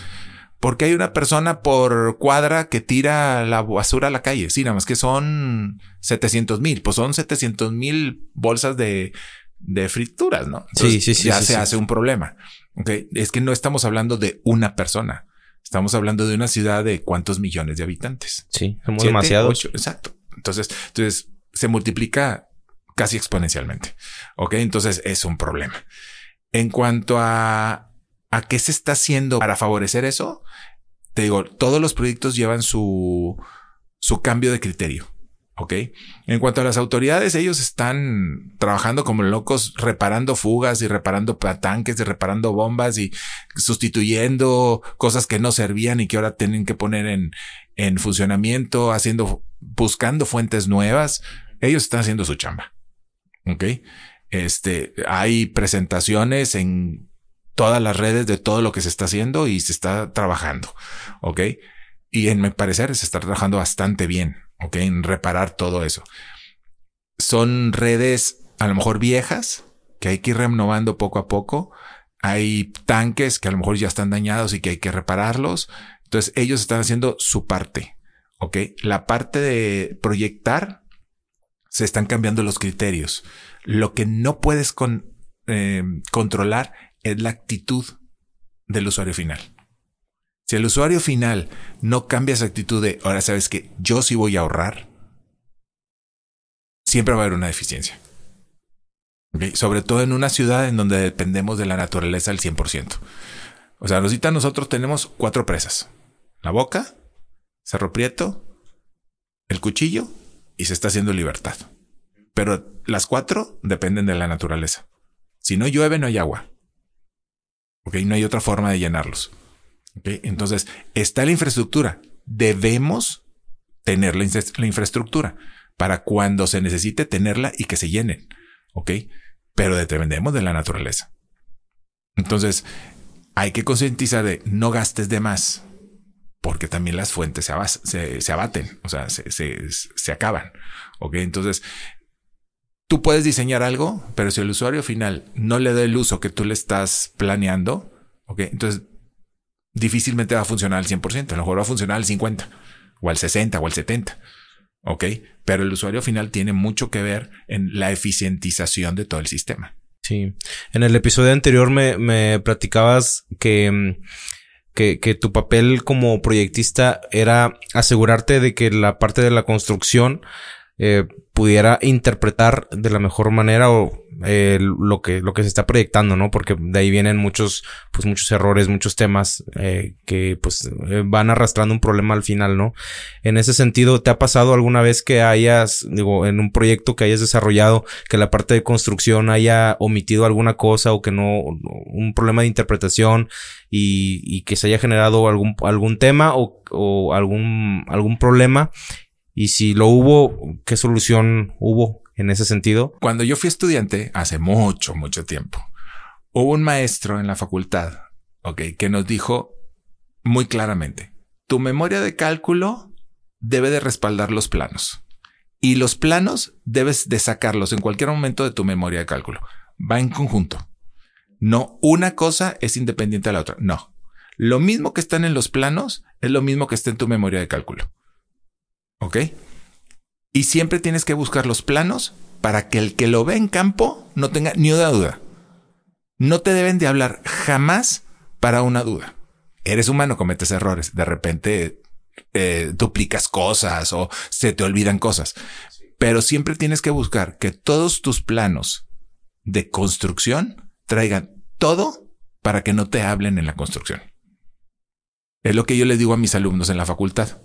Porque hay una persona por cuadra que tira la basura a la calle. Sí, nada más que son 700 mil. Pues son 700 mil bolsas de, de frituras, ¿no? sí, sí, sí. Ya se hace un problema. Okay. Es que no estamos hablando de una persona. Estamos hablando de una ciudad de cuántos millones de habitantes. Sí, somos demasiados. exacto. Entonces, entonces se multiplica casi exponencialmente. Ok. Entonces es un problema. En cuanto a, a qué se está haciendo para favorecer eso, te digo, todos los proyectos llevan su, su cambio de criterio. ¿Ok? En cuanto a las autoridades, ellos están trabajando como locos, reparando fugas y reparando tanques y reparando bombas y sustituyendo cosas que no servían y que ahora tienen que poner en, en funcionamiento, haciendo, buscando fuentes nuevas. Ellos están haciendo su chamba. ¿Ok? Este, hay presentaciones en todas las redes de todo lo que se está haciendo y se está trabajando. ¿Ok? Y en mi parecer se está trabajando bastante bien. ¿Ok? En reparar todo eso. Son redes a lo mejor viejas que hay que ir renovando poco a poco. Hay tanques que a lo mejor ya están dañados y que hay que repararlos. Entonces ellos están haciendo su parte, ¿ok? La parte de proyectar, se están cambiando los criterios. Lo que no puedes eh, controlar es la actitud del usuario final. Si el usuario final no cambia esa actitud de, ahora sabes que yo sí voy a ahorrar, siempre va a haber una deficiencia. Sobre todo en una ciudad en donde dependemos de la naturaleza al 100%. O sea, Rosita, nosotros tenemos cuatro presas. La boca, Cerro Prieto, el cuchillo y se está haciendo libertad. Pero las cuatro dependen de la naturaleza. Si no llueve, no hay agua. Ok, no hay otra forma de llenarlos. Entonces, está la infraestructura. Debemos tener la, infraestructura para cuando se necesite tenerla y que se llenen. Ok. pero dependemos de la naturaleza. Entonces, hay que concientizar de no gastes de más, porque también las fuentes se, se- se abaten, o sea, se, se- se acaban. Ok, entonces tú puedes diseñar algo, pero si el usuario final no le da el uso que tú le estás planeando, ok, entonces difícilmente va a funcionar al 100%, a lo mejor va a funcionar al 50 o al 60 o al 70. Ok, pero el usuario final tiene mucho que ver en la eficientización de todo el sistema. Sí. En el episodio anterior me, me platicabas que, mm, que, que tu papel como proyectista era asegurarte de que la parte de la construcción eh, pudiera interpretar de la mejor manera o eh, lo que lo que se está proyectando, ¿no? Porque de ahí vienen muchos pues muchos errores, muchos temas eh, que pues eh, van arrastrando un problema al final, ¿no? En ese sentido, ¿te ha pasado alguna vez que hayas, digo, en un proyecto que hayas desarrollado, que la parte de construcción haya omitido alguna cosa o que no, un problema de interpretación y, y que se haya generado algún, algún tema o, o algún, algún problema? Y si lo hubo, ¿qué solución hubo en ese sentido? Cuando yo fui estudiante, hace mucho, mucho tiempo, hubo un maestro en la facultad, que nos dijo muy claramente, tu memoria de cálculo debe de respaldar los planos. Y los planos debes de sacarlos en cualquier momento de tu memoria de cálculo. Va en conjunto. No, una cosa es independiente de la otra. No. Lo mismo que están en los planos es lo mismo que está en tu memoria de cálculo. ¿Ok? Y siempre tienes que buscar los planos para que el que lo ve en campo no tenga ni una duda. No te deben de hablar jamás para una duda. Eres humano, cometes errores. De repente eh, duplicas cosas o se te olvidan cosas. Pero siempre tienes que buscar que todos tus planos de construcción traigan todo para que no te hablen en la construcción. Es lo que yo les digo a mis alumnos en la facultad.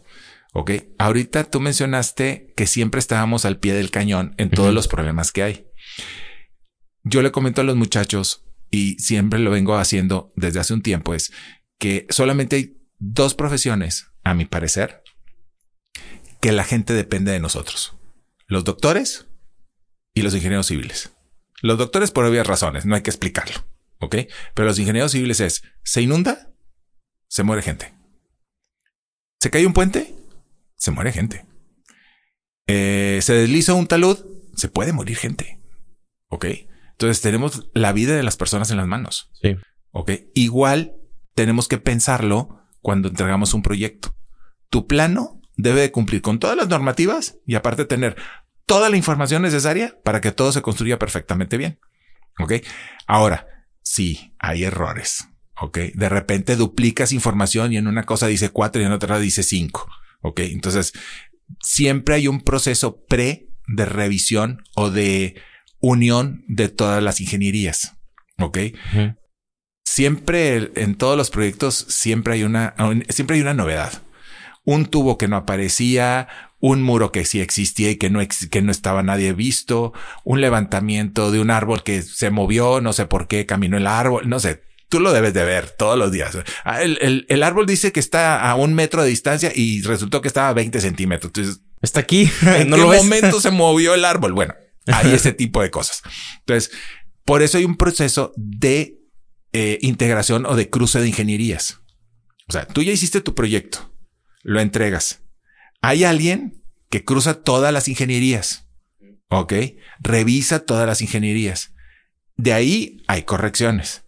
Ok, ahorita tú mencionaste que siempre estábamos al pie del cañón en todos los problemas que hay. Yo le comento a los muchachos y siempre lo vengo haciendo desde hace un tiempo es que solamente hay dos profesiones, a mi parecer, que la gente depende de nosotros. Los doctores y los ingenieros civiles. Los doctores por obvias razones, no hay que explicarlo. Ok, pero los ingenieros civiles es, se inunda, se muere gente. Se cae un puente, se muere gente. Eh, se desliza un talud, se puede morir gente. Ok. Entonces tenemos la vida de las personas en las manos. Sí. Ok. Igual tenemos que pensarlo cuando entregamos un proyecto. Tu plano debe de cumplir con todas las normativas y aparte tener toda la información necesaria para que todo se construya perfectamente bien. Ok. Ahora, sí, hay errores. Ok. De repente duplicas información y en una cosa dice cuatro y en otra dice cinco. Ok. Entonces, siempre hay un proceso pre de revisión o de unión de todas las ingenierías. Ok. Siempre en todos los proyectos siempre hay una, siempre hay una novedad. Un tubo que no aparecía, un muro que sí existía y que no, que no estaba nadie visto, un levantamiento de un árbol que se movió, no sé por qué caminó el árbol, no sé. Tú lo debes de ver todos los días. Ah, El, el- el árbol dice que está a un metro de distancia y resultó que estaba a 20 centímetros. Entonces, Está aquí. ¿En no qué lo ves. momento se movió el árbol? Bueno, hay ese tipo de cosas. Entonces, por eso hay un proceso de eh, integración o de cruce de ingenierías. O sea, tú ya hiciste tu proyecto, lo entregas. Hay alguien que cruza todas las ingenierías. Ok. Revisa todas las ingenierías. De ahí hay correcciones.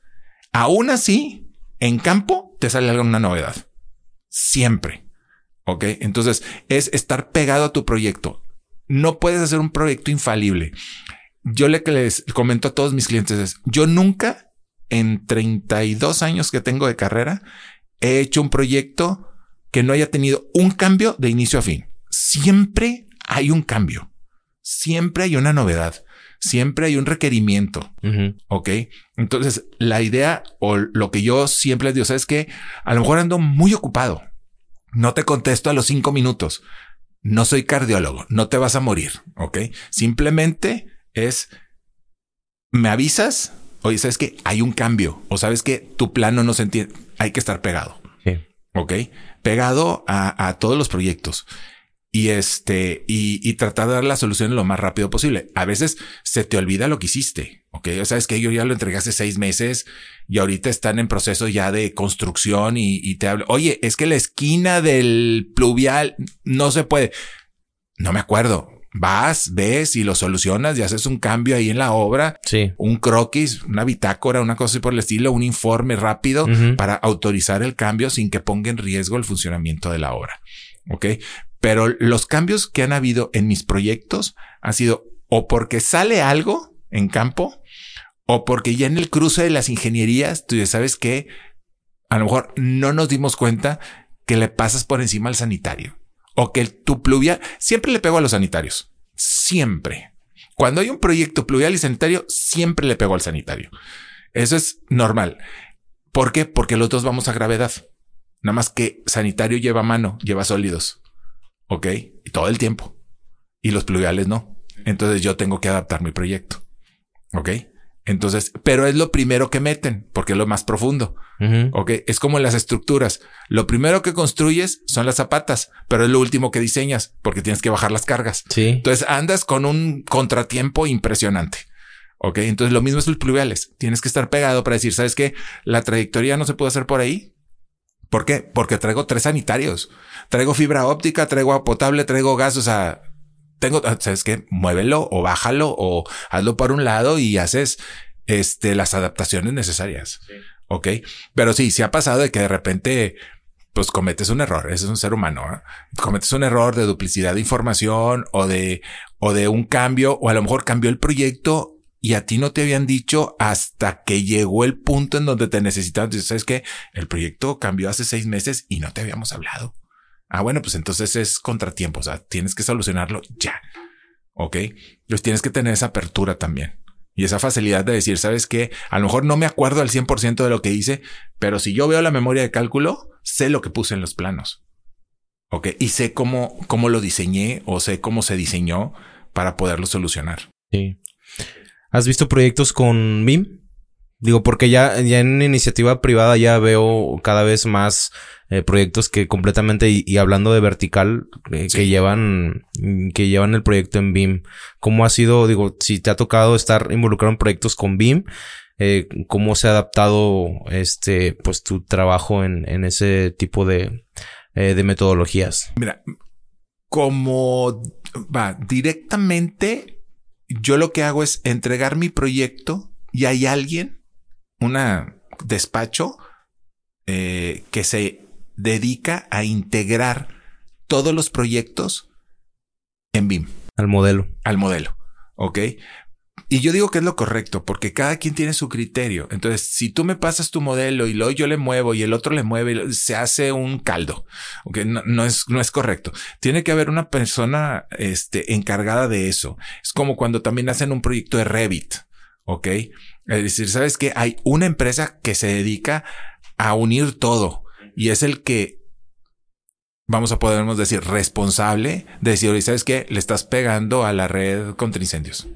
Aún así, en campo te sale alguna novedad. Siempre. Ok. Entonces es estar pegado a tu proyecto. No puedes hacer un proyecto infalible. Yo le que les comento a todos mis clientes es yo nunca en 32 años que tengo de carrera he hecho un proyecto que no haya tenido un cambio de inicio a fin. Siempre hay un cambio. Siempre hay una novedad. Siempre hay un requerimiento. Ok. Entonces, la idea o lo que yo siempre les digo es que a lo mejor ando muy ocupado. No te contesto a los cinco minutos. No soy cardiólogo. No te vas a morir. Ok. Simplemente es me avisas. Oye, sabes que hay un cambio o sabes que tu plano no se entiende. Hay que estar pegado. Sí. Ok. Pegado a, a todos los proyectos. Y este, y, y tratar de dar la solución lo más rápido posible. A veces se te olvida lo que hiciste. Ok. O sea, es que yo ya lo entregué hace seis meses y ahorita están en proceso ya de construcción y, y te hablo. Oye, es que la esquina del pluvial no se puede. No me acuerdo. Vas, ves y lo solucionas y haces un cambio ahí en la obra Sí. un croquis, una bitácora, una cosa así por el estilo, un informe rápido para autorizar el cambio sin que ponga en riesgo el funcionamiento de la obra. Ok. Pero los cambios que han habido en mis proyectos han sido o porque sale algo en campo o porque ya en el cruce de las ingenierías, tú ya sabes que a lo mejor no nos dimos cuenta que le pasas por encima al sanitario o que tu pluvial siempre le pego a los sanitarios. Siempre. Cuando hay un proyecto pluvial y sanitario, siempre le pego al sanitario. Eso es normal. ¿Por qué? Porque los dos vamos a gravedad. Nada más que sanitario lleva mano, lleva sólidos. Ok. Y todo el tiempo. Y los pluviales no. Entonces yo tengo que adaptar mi proyecto. Ok. Entonces, pero es lo primero que meten porque es lo más profundo. Ujú. Ok. Es como en las estructuras. Lo primero que construyes son las zapatas, pero es lo último que diseñas porque tienes que bajar las cargas. Sí. Entonces andas con un contratiempo impresionante. Ok. Entonces lo mismo es los pluviales. Tienes que estar pegado para decir, ¿sabes qué? La trayectoria no se puede hacer por ahí. ¿Por qué? Porque traigo tres sanitarios. Traigo fibra óptica, traigo agua potable, traigo gas. O sea, tengo, ¿sabes qué? Muévelo o bájalo o hazlo por un lado y haces este, las adaptaciones necesarias. Ok. Pero sí, se ha pasado de que de repente pues cometes un error. Ese es un ser humano. ¿eh? Cometes un error de duplicidad de información o de, o de un cambio, o a lo mejor cambió el proyecto y a ti no te habían dicho hasta que llegó el punto en donde te necesitaban. Dices, ¿sabes qué? El proyecto cambió hace seis meses y no te habíamos hablado. Ah, bueno, pues entonces es contratiempo. O sea, tienes que solucionarlo ya. Ok. Pues tienes que tener esa apertura también. Y esa facilidad de decir, ¿sabes qué? A lo mejor no me acuerdo al 100% de lo que hice, pero si yo veo la memoria de cálculo, sé lo que puse en los planos. Ok. Y sé cómo, cómo lo diseñé o sé cómo se diseñó para poderlo solucionar. Sí. ¿Has visto proyectos con BIM? Digo, porque ya, ya en iniciativa privada ya veo cada vez más eh, proyectos que completamente, y, y hablando de vertical, eh, Sí. que llevan, que llevan el proyecto en BIM. ¿Cómo ha sido, digo, si te ha tocado estar involucrado en proyectos con BIM, eh, cómo se ha adaptado este, pues tu trabajo en, en ese tipo de, de metodologías? Mira, como va directamente, yo lo que hago es entregar mi proyecto y hay alguien, una despacho, eh, que se dedica a integrar todos los proyectos en BIM Al modelo. al modelo. Ok. Y yo digo que es lo correcto porque cada quien tiene su criterio. Entonces, si tú me pasas tu modelo y luego yo le muevo y el otro le mueve, se hace un caldo. Ok. No, no es, no es correcto. Tiene que haber una persona, este, encargada de eso. Es como cuando también hacen un proyecto de Revit. Ok. Es decir, sabes que hay una empresa que se dedica a unir todo y es el que vamos a podernos decir responsable de decir, oye, ¿sabes qué? Le estás pegando a la red contra incendios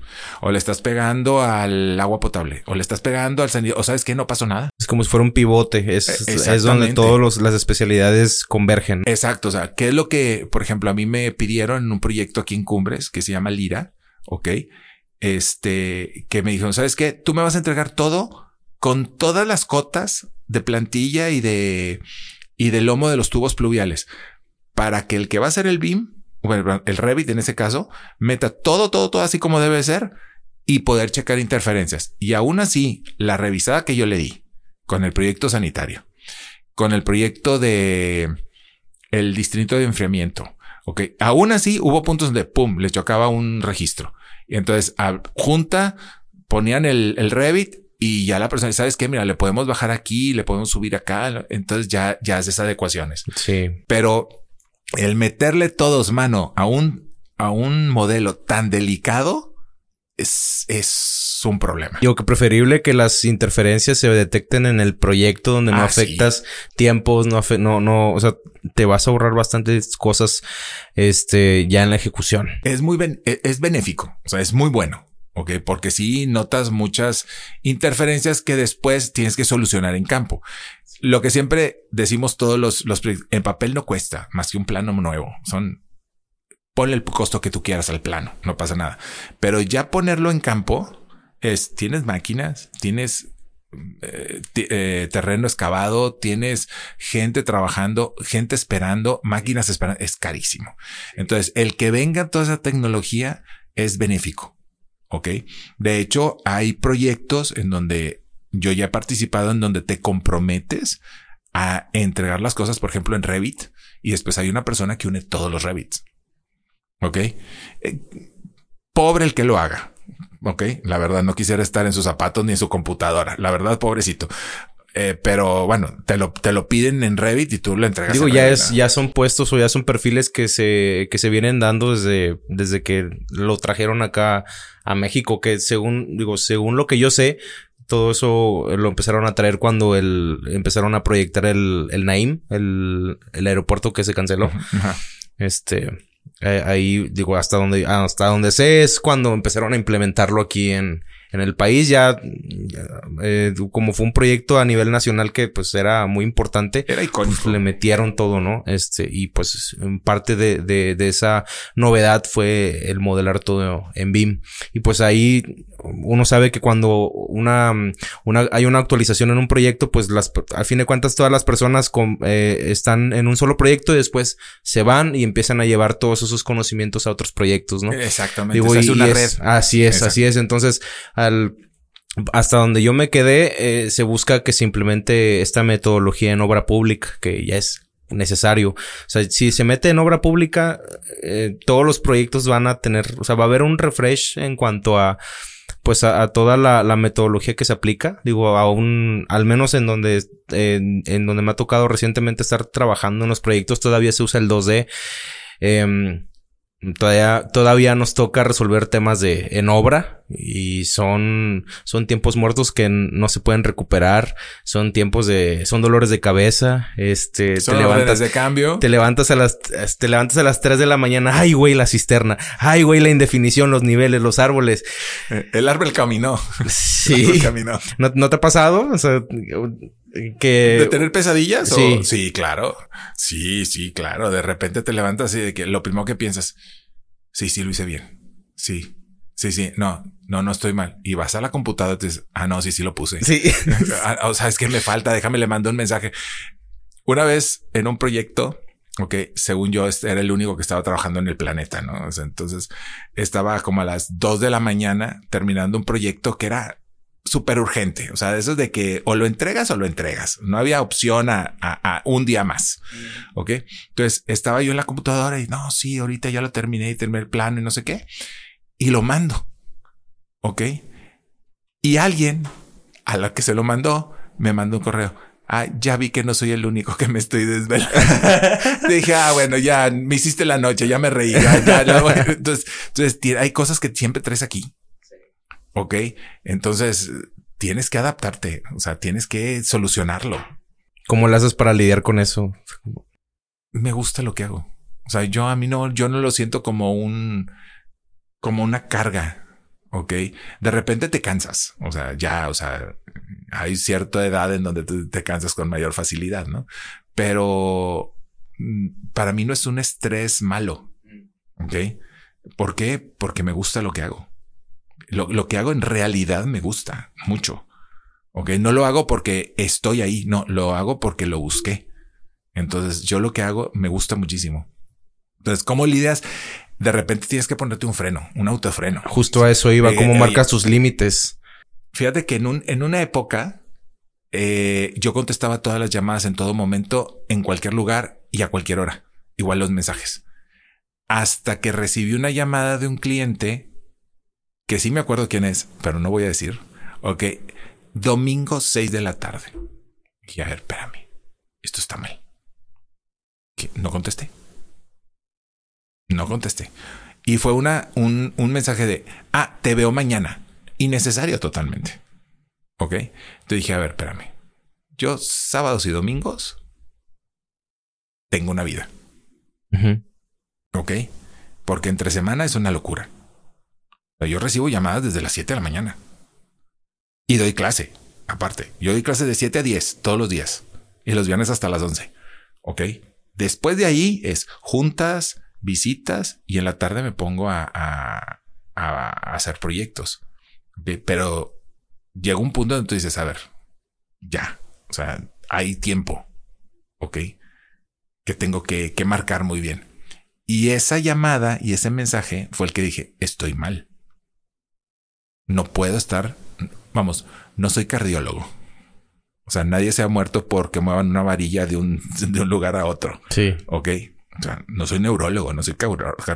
o le estás pegando al agua potable o le estás pegando al sanitario o sabes qué? No pasó nada. Es como si fuera un pivote. Es, Eh, es donde todas las especialidades convergen. Exacto. O sea, ¿qué es lo que, por ejemplo, a mí me pidieron en un proyecto aquí en Cumbres que se llama Lira? Ok. Este, que me dijeron, ¿sabes qué? Tú me vas a entregar todo con todas las cotas de plantilla y de, y de lomo de los tubos pluviales para que el que va a hacer el BIM, bueno, el Revit en ese caso, meta todo, todo, todo así como debe ser y poder checar interferencias. Y aún así, la revisada que yo le di con el proyecto sanitario, con el proyecto de el distrito de enfriamiento, ok, aún así hubo puntos donde pum, le chocaba un registro. Y entonces, a, junta, ponían el, el Revit y ya la persona, ¿sabes qué? Mira, le podemos bajar aquí, le podemos subir acá. Entonces ya, ya haces adecuaciones. Sí. Pero el meterle todos mano a un, a un modelo tan delicado es, es un problema. Digo que preferible que las interferencias se detecten en el proyecto donde no Ah, sí. afectas tiempos, no, afe- no, no, o sea, te vas a ahorrar bastantes cosas, este, ya en la ejecución. Es muy, ben- e- es benéfico. O sea, es muy bueno. Ok, porque sí notas muchas interferencias que después tienes que solucionar en campo. Lo que siempre decimos todos los, los en papel no cuesta más que un plano nuevo. Son ponle el costo que tú quieras al plano, no pasa nada. Pero ya ponerlo en campo es, tienes máquinas, tienes eh, eh, terreno excavado, tienes gente trabajando, gente esperando, máquinas esperando, es carísimo. Entonces, el que venga toda esa tecnología es benéfico. Ok. De hecho, hay proyectos en donde yo ya he participado en donde te comprometes a entregar las cosas, por ejemplo, en Revit, y después hay una persona que une todos los Revits. Ok. Eh, pobre el que lo haga. Ok. La verdad, no quisiera estar en sus zapatos ni en su computadora. La verdad, pobrecito. Eh, pero bueno, te lo, te lo piden en Revit y tú lo entregas. Digo, en ya Revit, es, ¿no? ya son puestos o ya son perfiles que se, que se vienen dando desde, desde que lo trajeron acá a México, que según, digo, según lo que yo sé, todo eso lo empezaron a traer cuando el, empezaron a proyectar el, el Naim, el, el aeropuerto que se canceló. Ajá. Este, eh, ahí digo, hasta donde, hasta donde sé es cuando empezaron a implementarlo aquí en, en el país. Ya, ya, eh, como fue un proyecto a nivel nacional que pues era muy importante, Era pues, le metieron todo, ¿no? Este, y pues parte de, de, de esa novedad fue el modelar todo en BIM. Y pues ahí uno sabe que cuando una, una, hay una actualización en un proyecto, pues las, al fin de cuentas todas las personas con, eh, están en un solo proyecto y después se van y empiezan a llevar todos esos conocimientos a otros proyectos, ¿no? Exactamente. Digo, y- una red. es- así es, Exacto. así es. Entonces, al, hasta donde yo me quedé, eh, se busca que se implemente esta metodología en obra pública, que ya es necesario. O sea, si se mete en obra pública, eh, todos los proyectos van a tener, o sea, va a haber un refresh en cuanto a pues a, toda la, la metodología que se aplica, digo, a un, al menos en donde, en, donde me ha tocado recientemente estar trabajando en los proyectos, todavía se usa el 2D. Em, Todavía, todavía nos toca resolver temas de en obra y son, son tiempos muertos que no se pueden recuperar. Son tiempos de, son dolores de cabeza. Este, Son te levantas, de cambio. te levantas a las, te levantas a las 3 de la mañana. Ay, güey, la cisterna. Ay, güey, la indefinición, los niveles, los árboles. Eh, El árbol caminó. El Sí. árbol caminó. ¿No, no te ha pasado? O sea, que... ¿De tener pesadillas? o- sí. sí, claro. Sí, sí, claro. De repente te levantas y de que lo primero que piensas, sí, sí, lo hice bien. Sí, sí, sí. No, no, no estoy mal. Y vas a la computadora y te dices, ah, no, sí, sí lo puse. Sí. Ah, o sea, es que me falta, déjame le mando un mensaje. Una vez en un proyecto, ok, según yo este era el único que estaba trabajando en el planeta, ¿no? O sea, entonces estaba como a las dos de la mañana terminando un proyecto que era súper urgente. O sea, de eso de que o lo entregas o lo entregas. No había opción a, a- a un día más. Ok. Entonces estaba yo en la computadora y no, sí, ahorita ya lo terminé y terminé el plano y no sé qué. Y lo mando. Ok. Y alguien a la que se lo mandó me mandó un correo. Ah, ya vi que no soy el único que me estoy desvelando. Dije, ah, bueno, ya me hiciste la noche, ya me reí. ya, ya, ya, bueno. Entonces, entonces hay cosas que siempre traes aquí. Ok. Entonces tienes que adaptarte. O sea, tienes que solucionarlo. ¿Cómo le haces para lidiar con eso? Me gusta lo que hago. O sea, yo a mí no, yo no lo siento como un, como una carga. Ok. De repente te cansas. O sea, ya, o sea, hay cierta edad en donde tú te cansas con mayor facilidad, ¿no? Pero mm, para mí no es un estrés malo. Ok. ¿Por qué? Porque me gusta lo que hago. Lo, lo que hago en realidad me gusta mucho. Ok. No lo hago porque estoy ahí. No, lo hago porque lo busqué. Entonces yo lo que hago me gusta muchísimo. Entonces, ¿cómo lidias? De repente tienes que ponerte un freno, un autofreno. Justo a eso iba. Eh, ¿Cómo eh, marcas tus límites? Fíjate que en, un, en una época eh, yo contestaba todas las llamadas en todo momento, en cualquier lugar y a cualquier hora. Igual los mensajes. Hasta que recibí una llamada de un cliente que sí me acuerdo quién es, pero no voy a decir. Ok. Domingo 6 de la tarde. Y a ver, espérame. Esto está mal. ¿Qué? No contesté. No contesté. Y fue una, un, un mensaje de, ah, te veo mañana. Innecesario totalmente. Ok. Entonces dije, a ver, espérame. Yo sábados y domingos tengo una vida. Ujú. Ok. Porque entre semana es una locura. Yo recibo llamadas desde las 7 de la mañana. Y doy clase. Aparte, yo doy clase de 7 a 10 todos los días. Y los viernes hasta las 11. Ok. Después de ahí es juntas, visitas y en la tarde me pongo a, a, hacer proyectos. Pero llega un punto donde tú dices, a ver, ya, o sea, hay tiempo, ¿ok? Que tengo que, que marcar muy bien. Y esa llamada y ese mensaje fue el que dije, estoy mal. No puedo estar, vamos, no soy cardiólogo. O sea, nadie se ha muerto porque muevan una varilla de un, de un lugar a otro. Sí. Ok. O sea, no soy neurólogo, no soy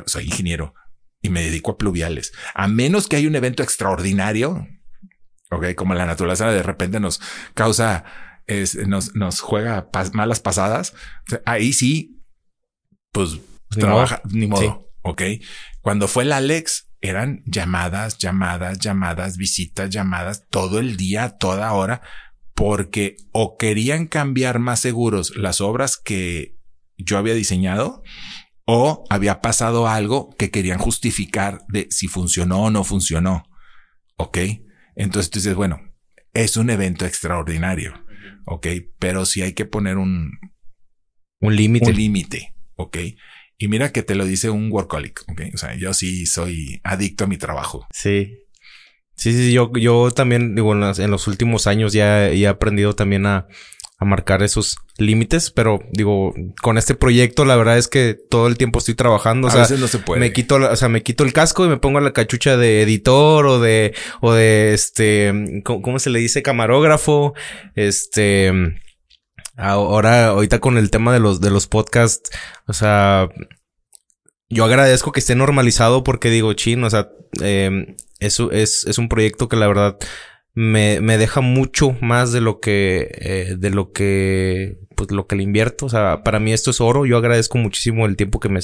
soy ingeniero y me dedico a pluviales. A menos que haya un evento extraordinario, ok, como la naturaleza de repente nos causa, es, nos, nos juega pas- malas pasadas. O sea, Ahí sí, pues Ni trabaja, modo. ni modo. Sí. Ok. Cuando fue el Alex, eran llamadas, llamadas, llamadas, visitas, llamadas todo el día, toda hora, porque o querían cambiar más seguros las obras que yo había diseñado o había pasado algo que querían justificar de si funcionó o no funcionó. Ok. Entonces tú dices, bueno, es un evento extraordinario. Ok. Pero sí hay que poner un, Un límite. un límite. Ok. Y mira que te lo dice un workaholic. Ok. O sea, yo sí soy adicto a mi trabajo. Sí. Sí, sí, yo, yo también, digo, en, las- en los últimos años ya, ya he aprendido también a, a marcar esos límites, pero digo, con este proyecto la verdad es que todo el tiempo estoy trabajando, o a sea, veces no se puede. me quito, la- o sea, me quito el casco y me pongo la cachucha de editor o de, o de este, ¿cómo, cómo se le dice? Camarógrafo, este, ahora, ahorita con el tema de los, de los podcasts, o sea, yo agradezco que esté normalizado porque digo, chin, o sea, eh, eso es, es un proyecto que la verdad me, me deja mucho más de lo que, eh, de lo que, pues lo que le invierto. O sea, para mí esto es oro. Yo agradezco muchísimo el tiempo que me,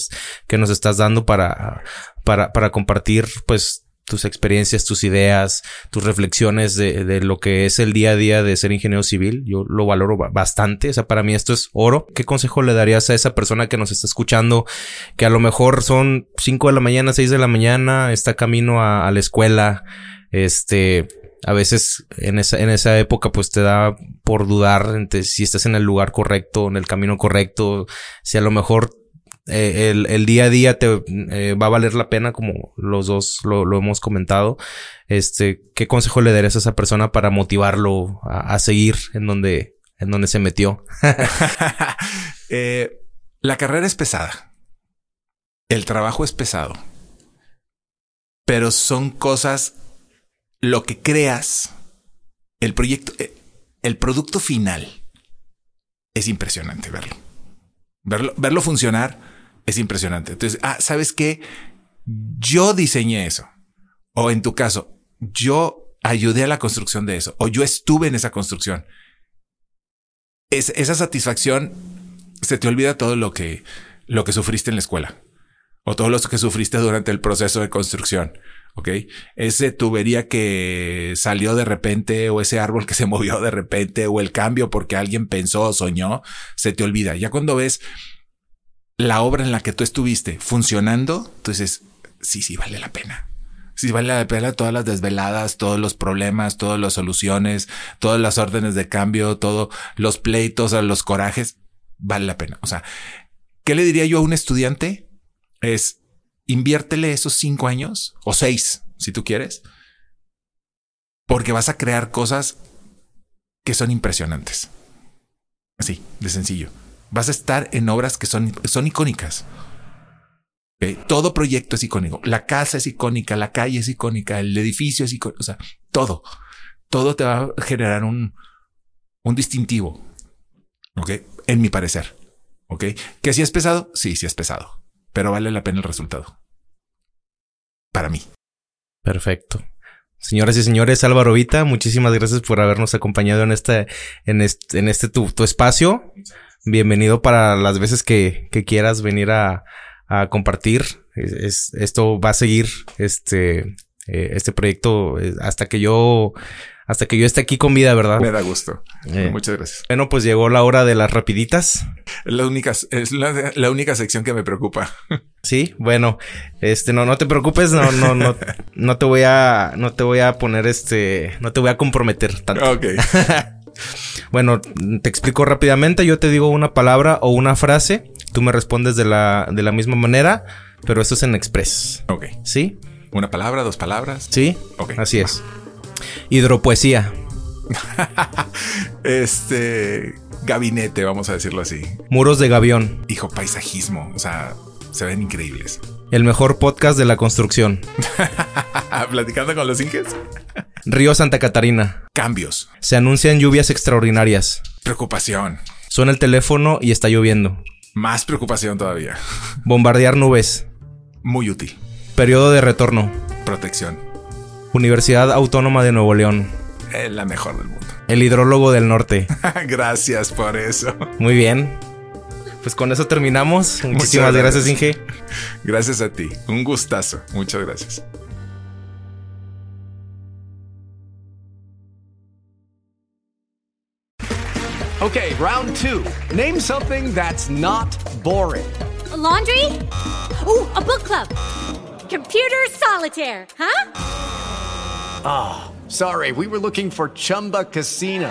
que nos estás dando para, para, para compartir, pues, tus experiencias, tus ideas, tus reflexiones de, de lo que es el día a día de ser ingeniero civil. Yo lo valoro ba- bastante. O sea, para mí esto es oro. ¿Qué consejo le darías a esa persona que nos está escuchando? Que a lo mejor son 5 de la mañana, 6 de la mañana, está camino a, la escuela. Este, a veces en esa, en esa época pues te da por dudar si estás en el lugar correcto, en el camino correcto, si a lo mejor eh, el, el día a día te eh, va a valer la pena, como los dos lo, lo hemos comentado. Este, ¿qué consejo le darías a esa persona para motivarlo a, seguir en donde, en donde se metió? Eh, la carrera es pesada. El trabajo es pesado. Pero son cosas, lo que creas, el proyecto, el producto final es impresionante verlo. Verlo, verlo funcionar es impresionante. Entonces, ah, ¿sabes qué? Yo diseñé eso. O en tu caso, yo ayudé a la construcción de eso. O yo estuve en esa construcción. Es, esa satisfacción se te olvida todo lo que, lo que sufriste en la escuela o todo lo que sufriste durante el proceso de construcción. Ok. Ese tubería que salió de repente o ese árbol que se movió de repente o el cambio porque alguien pensó o soñó, se te olvida. Ya cuando ves la obra en la que tú estuviste funcionando, entonces sí, sí vale la pena. Sí vale la pena todas las desveladas, todos los problemas, todas las soluciones, todas las órdenes de cambio, todos los pleitos, los corajes, vale la pena. O sea, ¿qué le diría yo a un estudiante? Es inviértele esos cinco años o seis, si tú quieres, porque vas a crear cosas que son impresionantes. Así, de sencillo. Vas a estar en obras que son, son icónicas. Todo proyecto es icónico. La casa es icónica, la calle es icónica, el edificio es icónico. O sea, todo. Todo te va a generar un, un distintivo. ¿Ok? En mi parecer. ¿Ok? ¿Que si es pesado? Sí, sí es pesado. Pero vale la pena el resultado. Para mí. Perfecto. Señoras y señores, Álvaro Vita, muchísimas gracias por habernos acompañado en este, en este, en este tu, tu espacio. Bienvenido para las veces que, que quieras venir a, a compartir. Es, es- esto va a seguir este, eh, este proyecto eh, hasta que yo, hasta que yo esté aquí con vida, ¿verdad? Me da gusto. Eh. Muchas gracias. Bueno, pues llegó la hora de las rapiditas. Es la única, es la, la única sección que me preocupa. Sí, bueno, este, no, no te preocupes, no, no, no, no te voy a, no te voy a poner este, no te voy a comprometer tanto. ok. Bueno, te explico rápidamente. Yo te digo una palabra o una frase Tú me respondes de la, de la misma manera, pero esto es en Express. Ok. ¿Sí? Una palabra, dos palabras. ¿Sí? Ok. Así es. Hidropoesía. Este gabinete, vamos a decirlo así. Muros de Gavión. Hijo, paisajismo. O sea, se ven increíbles. El mejor podcast de la construcción. Platicando con los inges. Río Santa Catarina. Cambios. Se anuncian lluvias extraordinarias. Preocupación. Suena el teléfono y está lloviendo. Más preocupación todavía. Bombardear nubes. Muy útil. Periodo de retorno. Protección. Universidad Autónoma de Nuevo León. Es la mejor del mundo. El hidrólogo del norte. Gracias por eso. Muy bien. Pues con eso terminamos. Muchísimas gracias, gracias. Inge. Gracias a ti. Un gustazo. Muchas gracias. Okay, round two. Name something that's not boring. A laundry? Ooh, a book club. Computer solitaire, huh? Sorry, we were looking for Chumba Casino.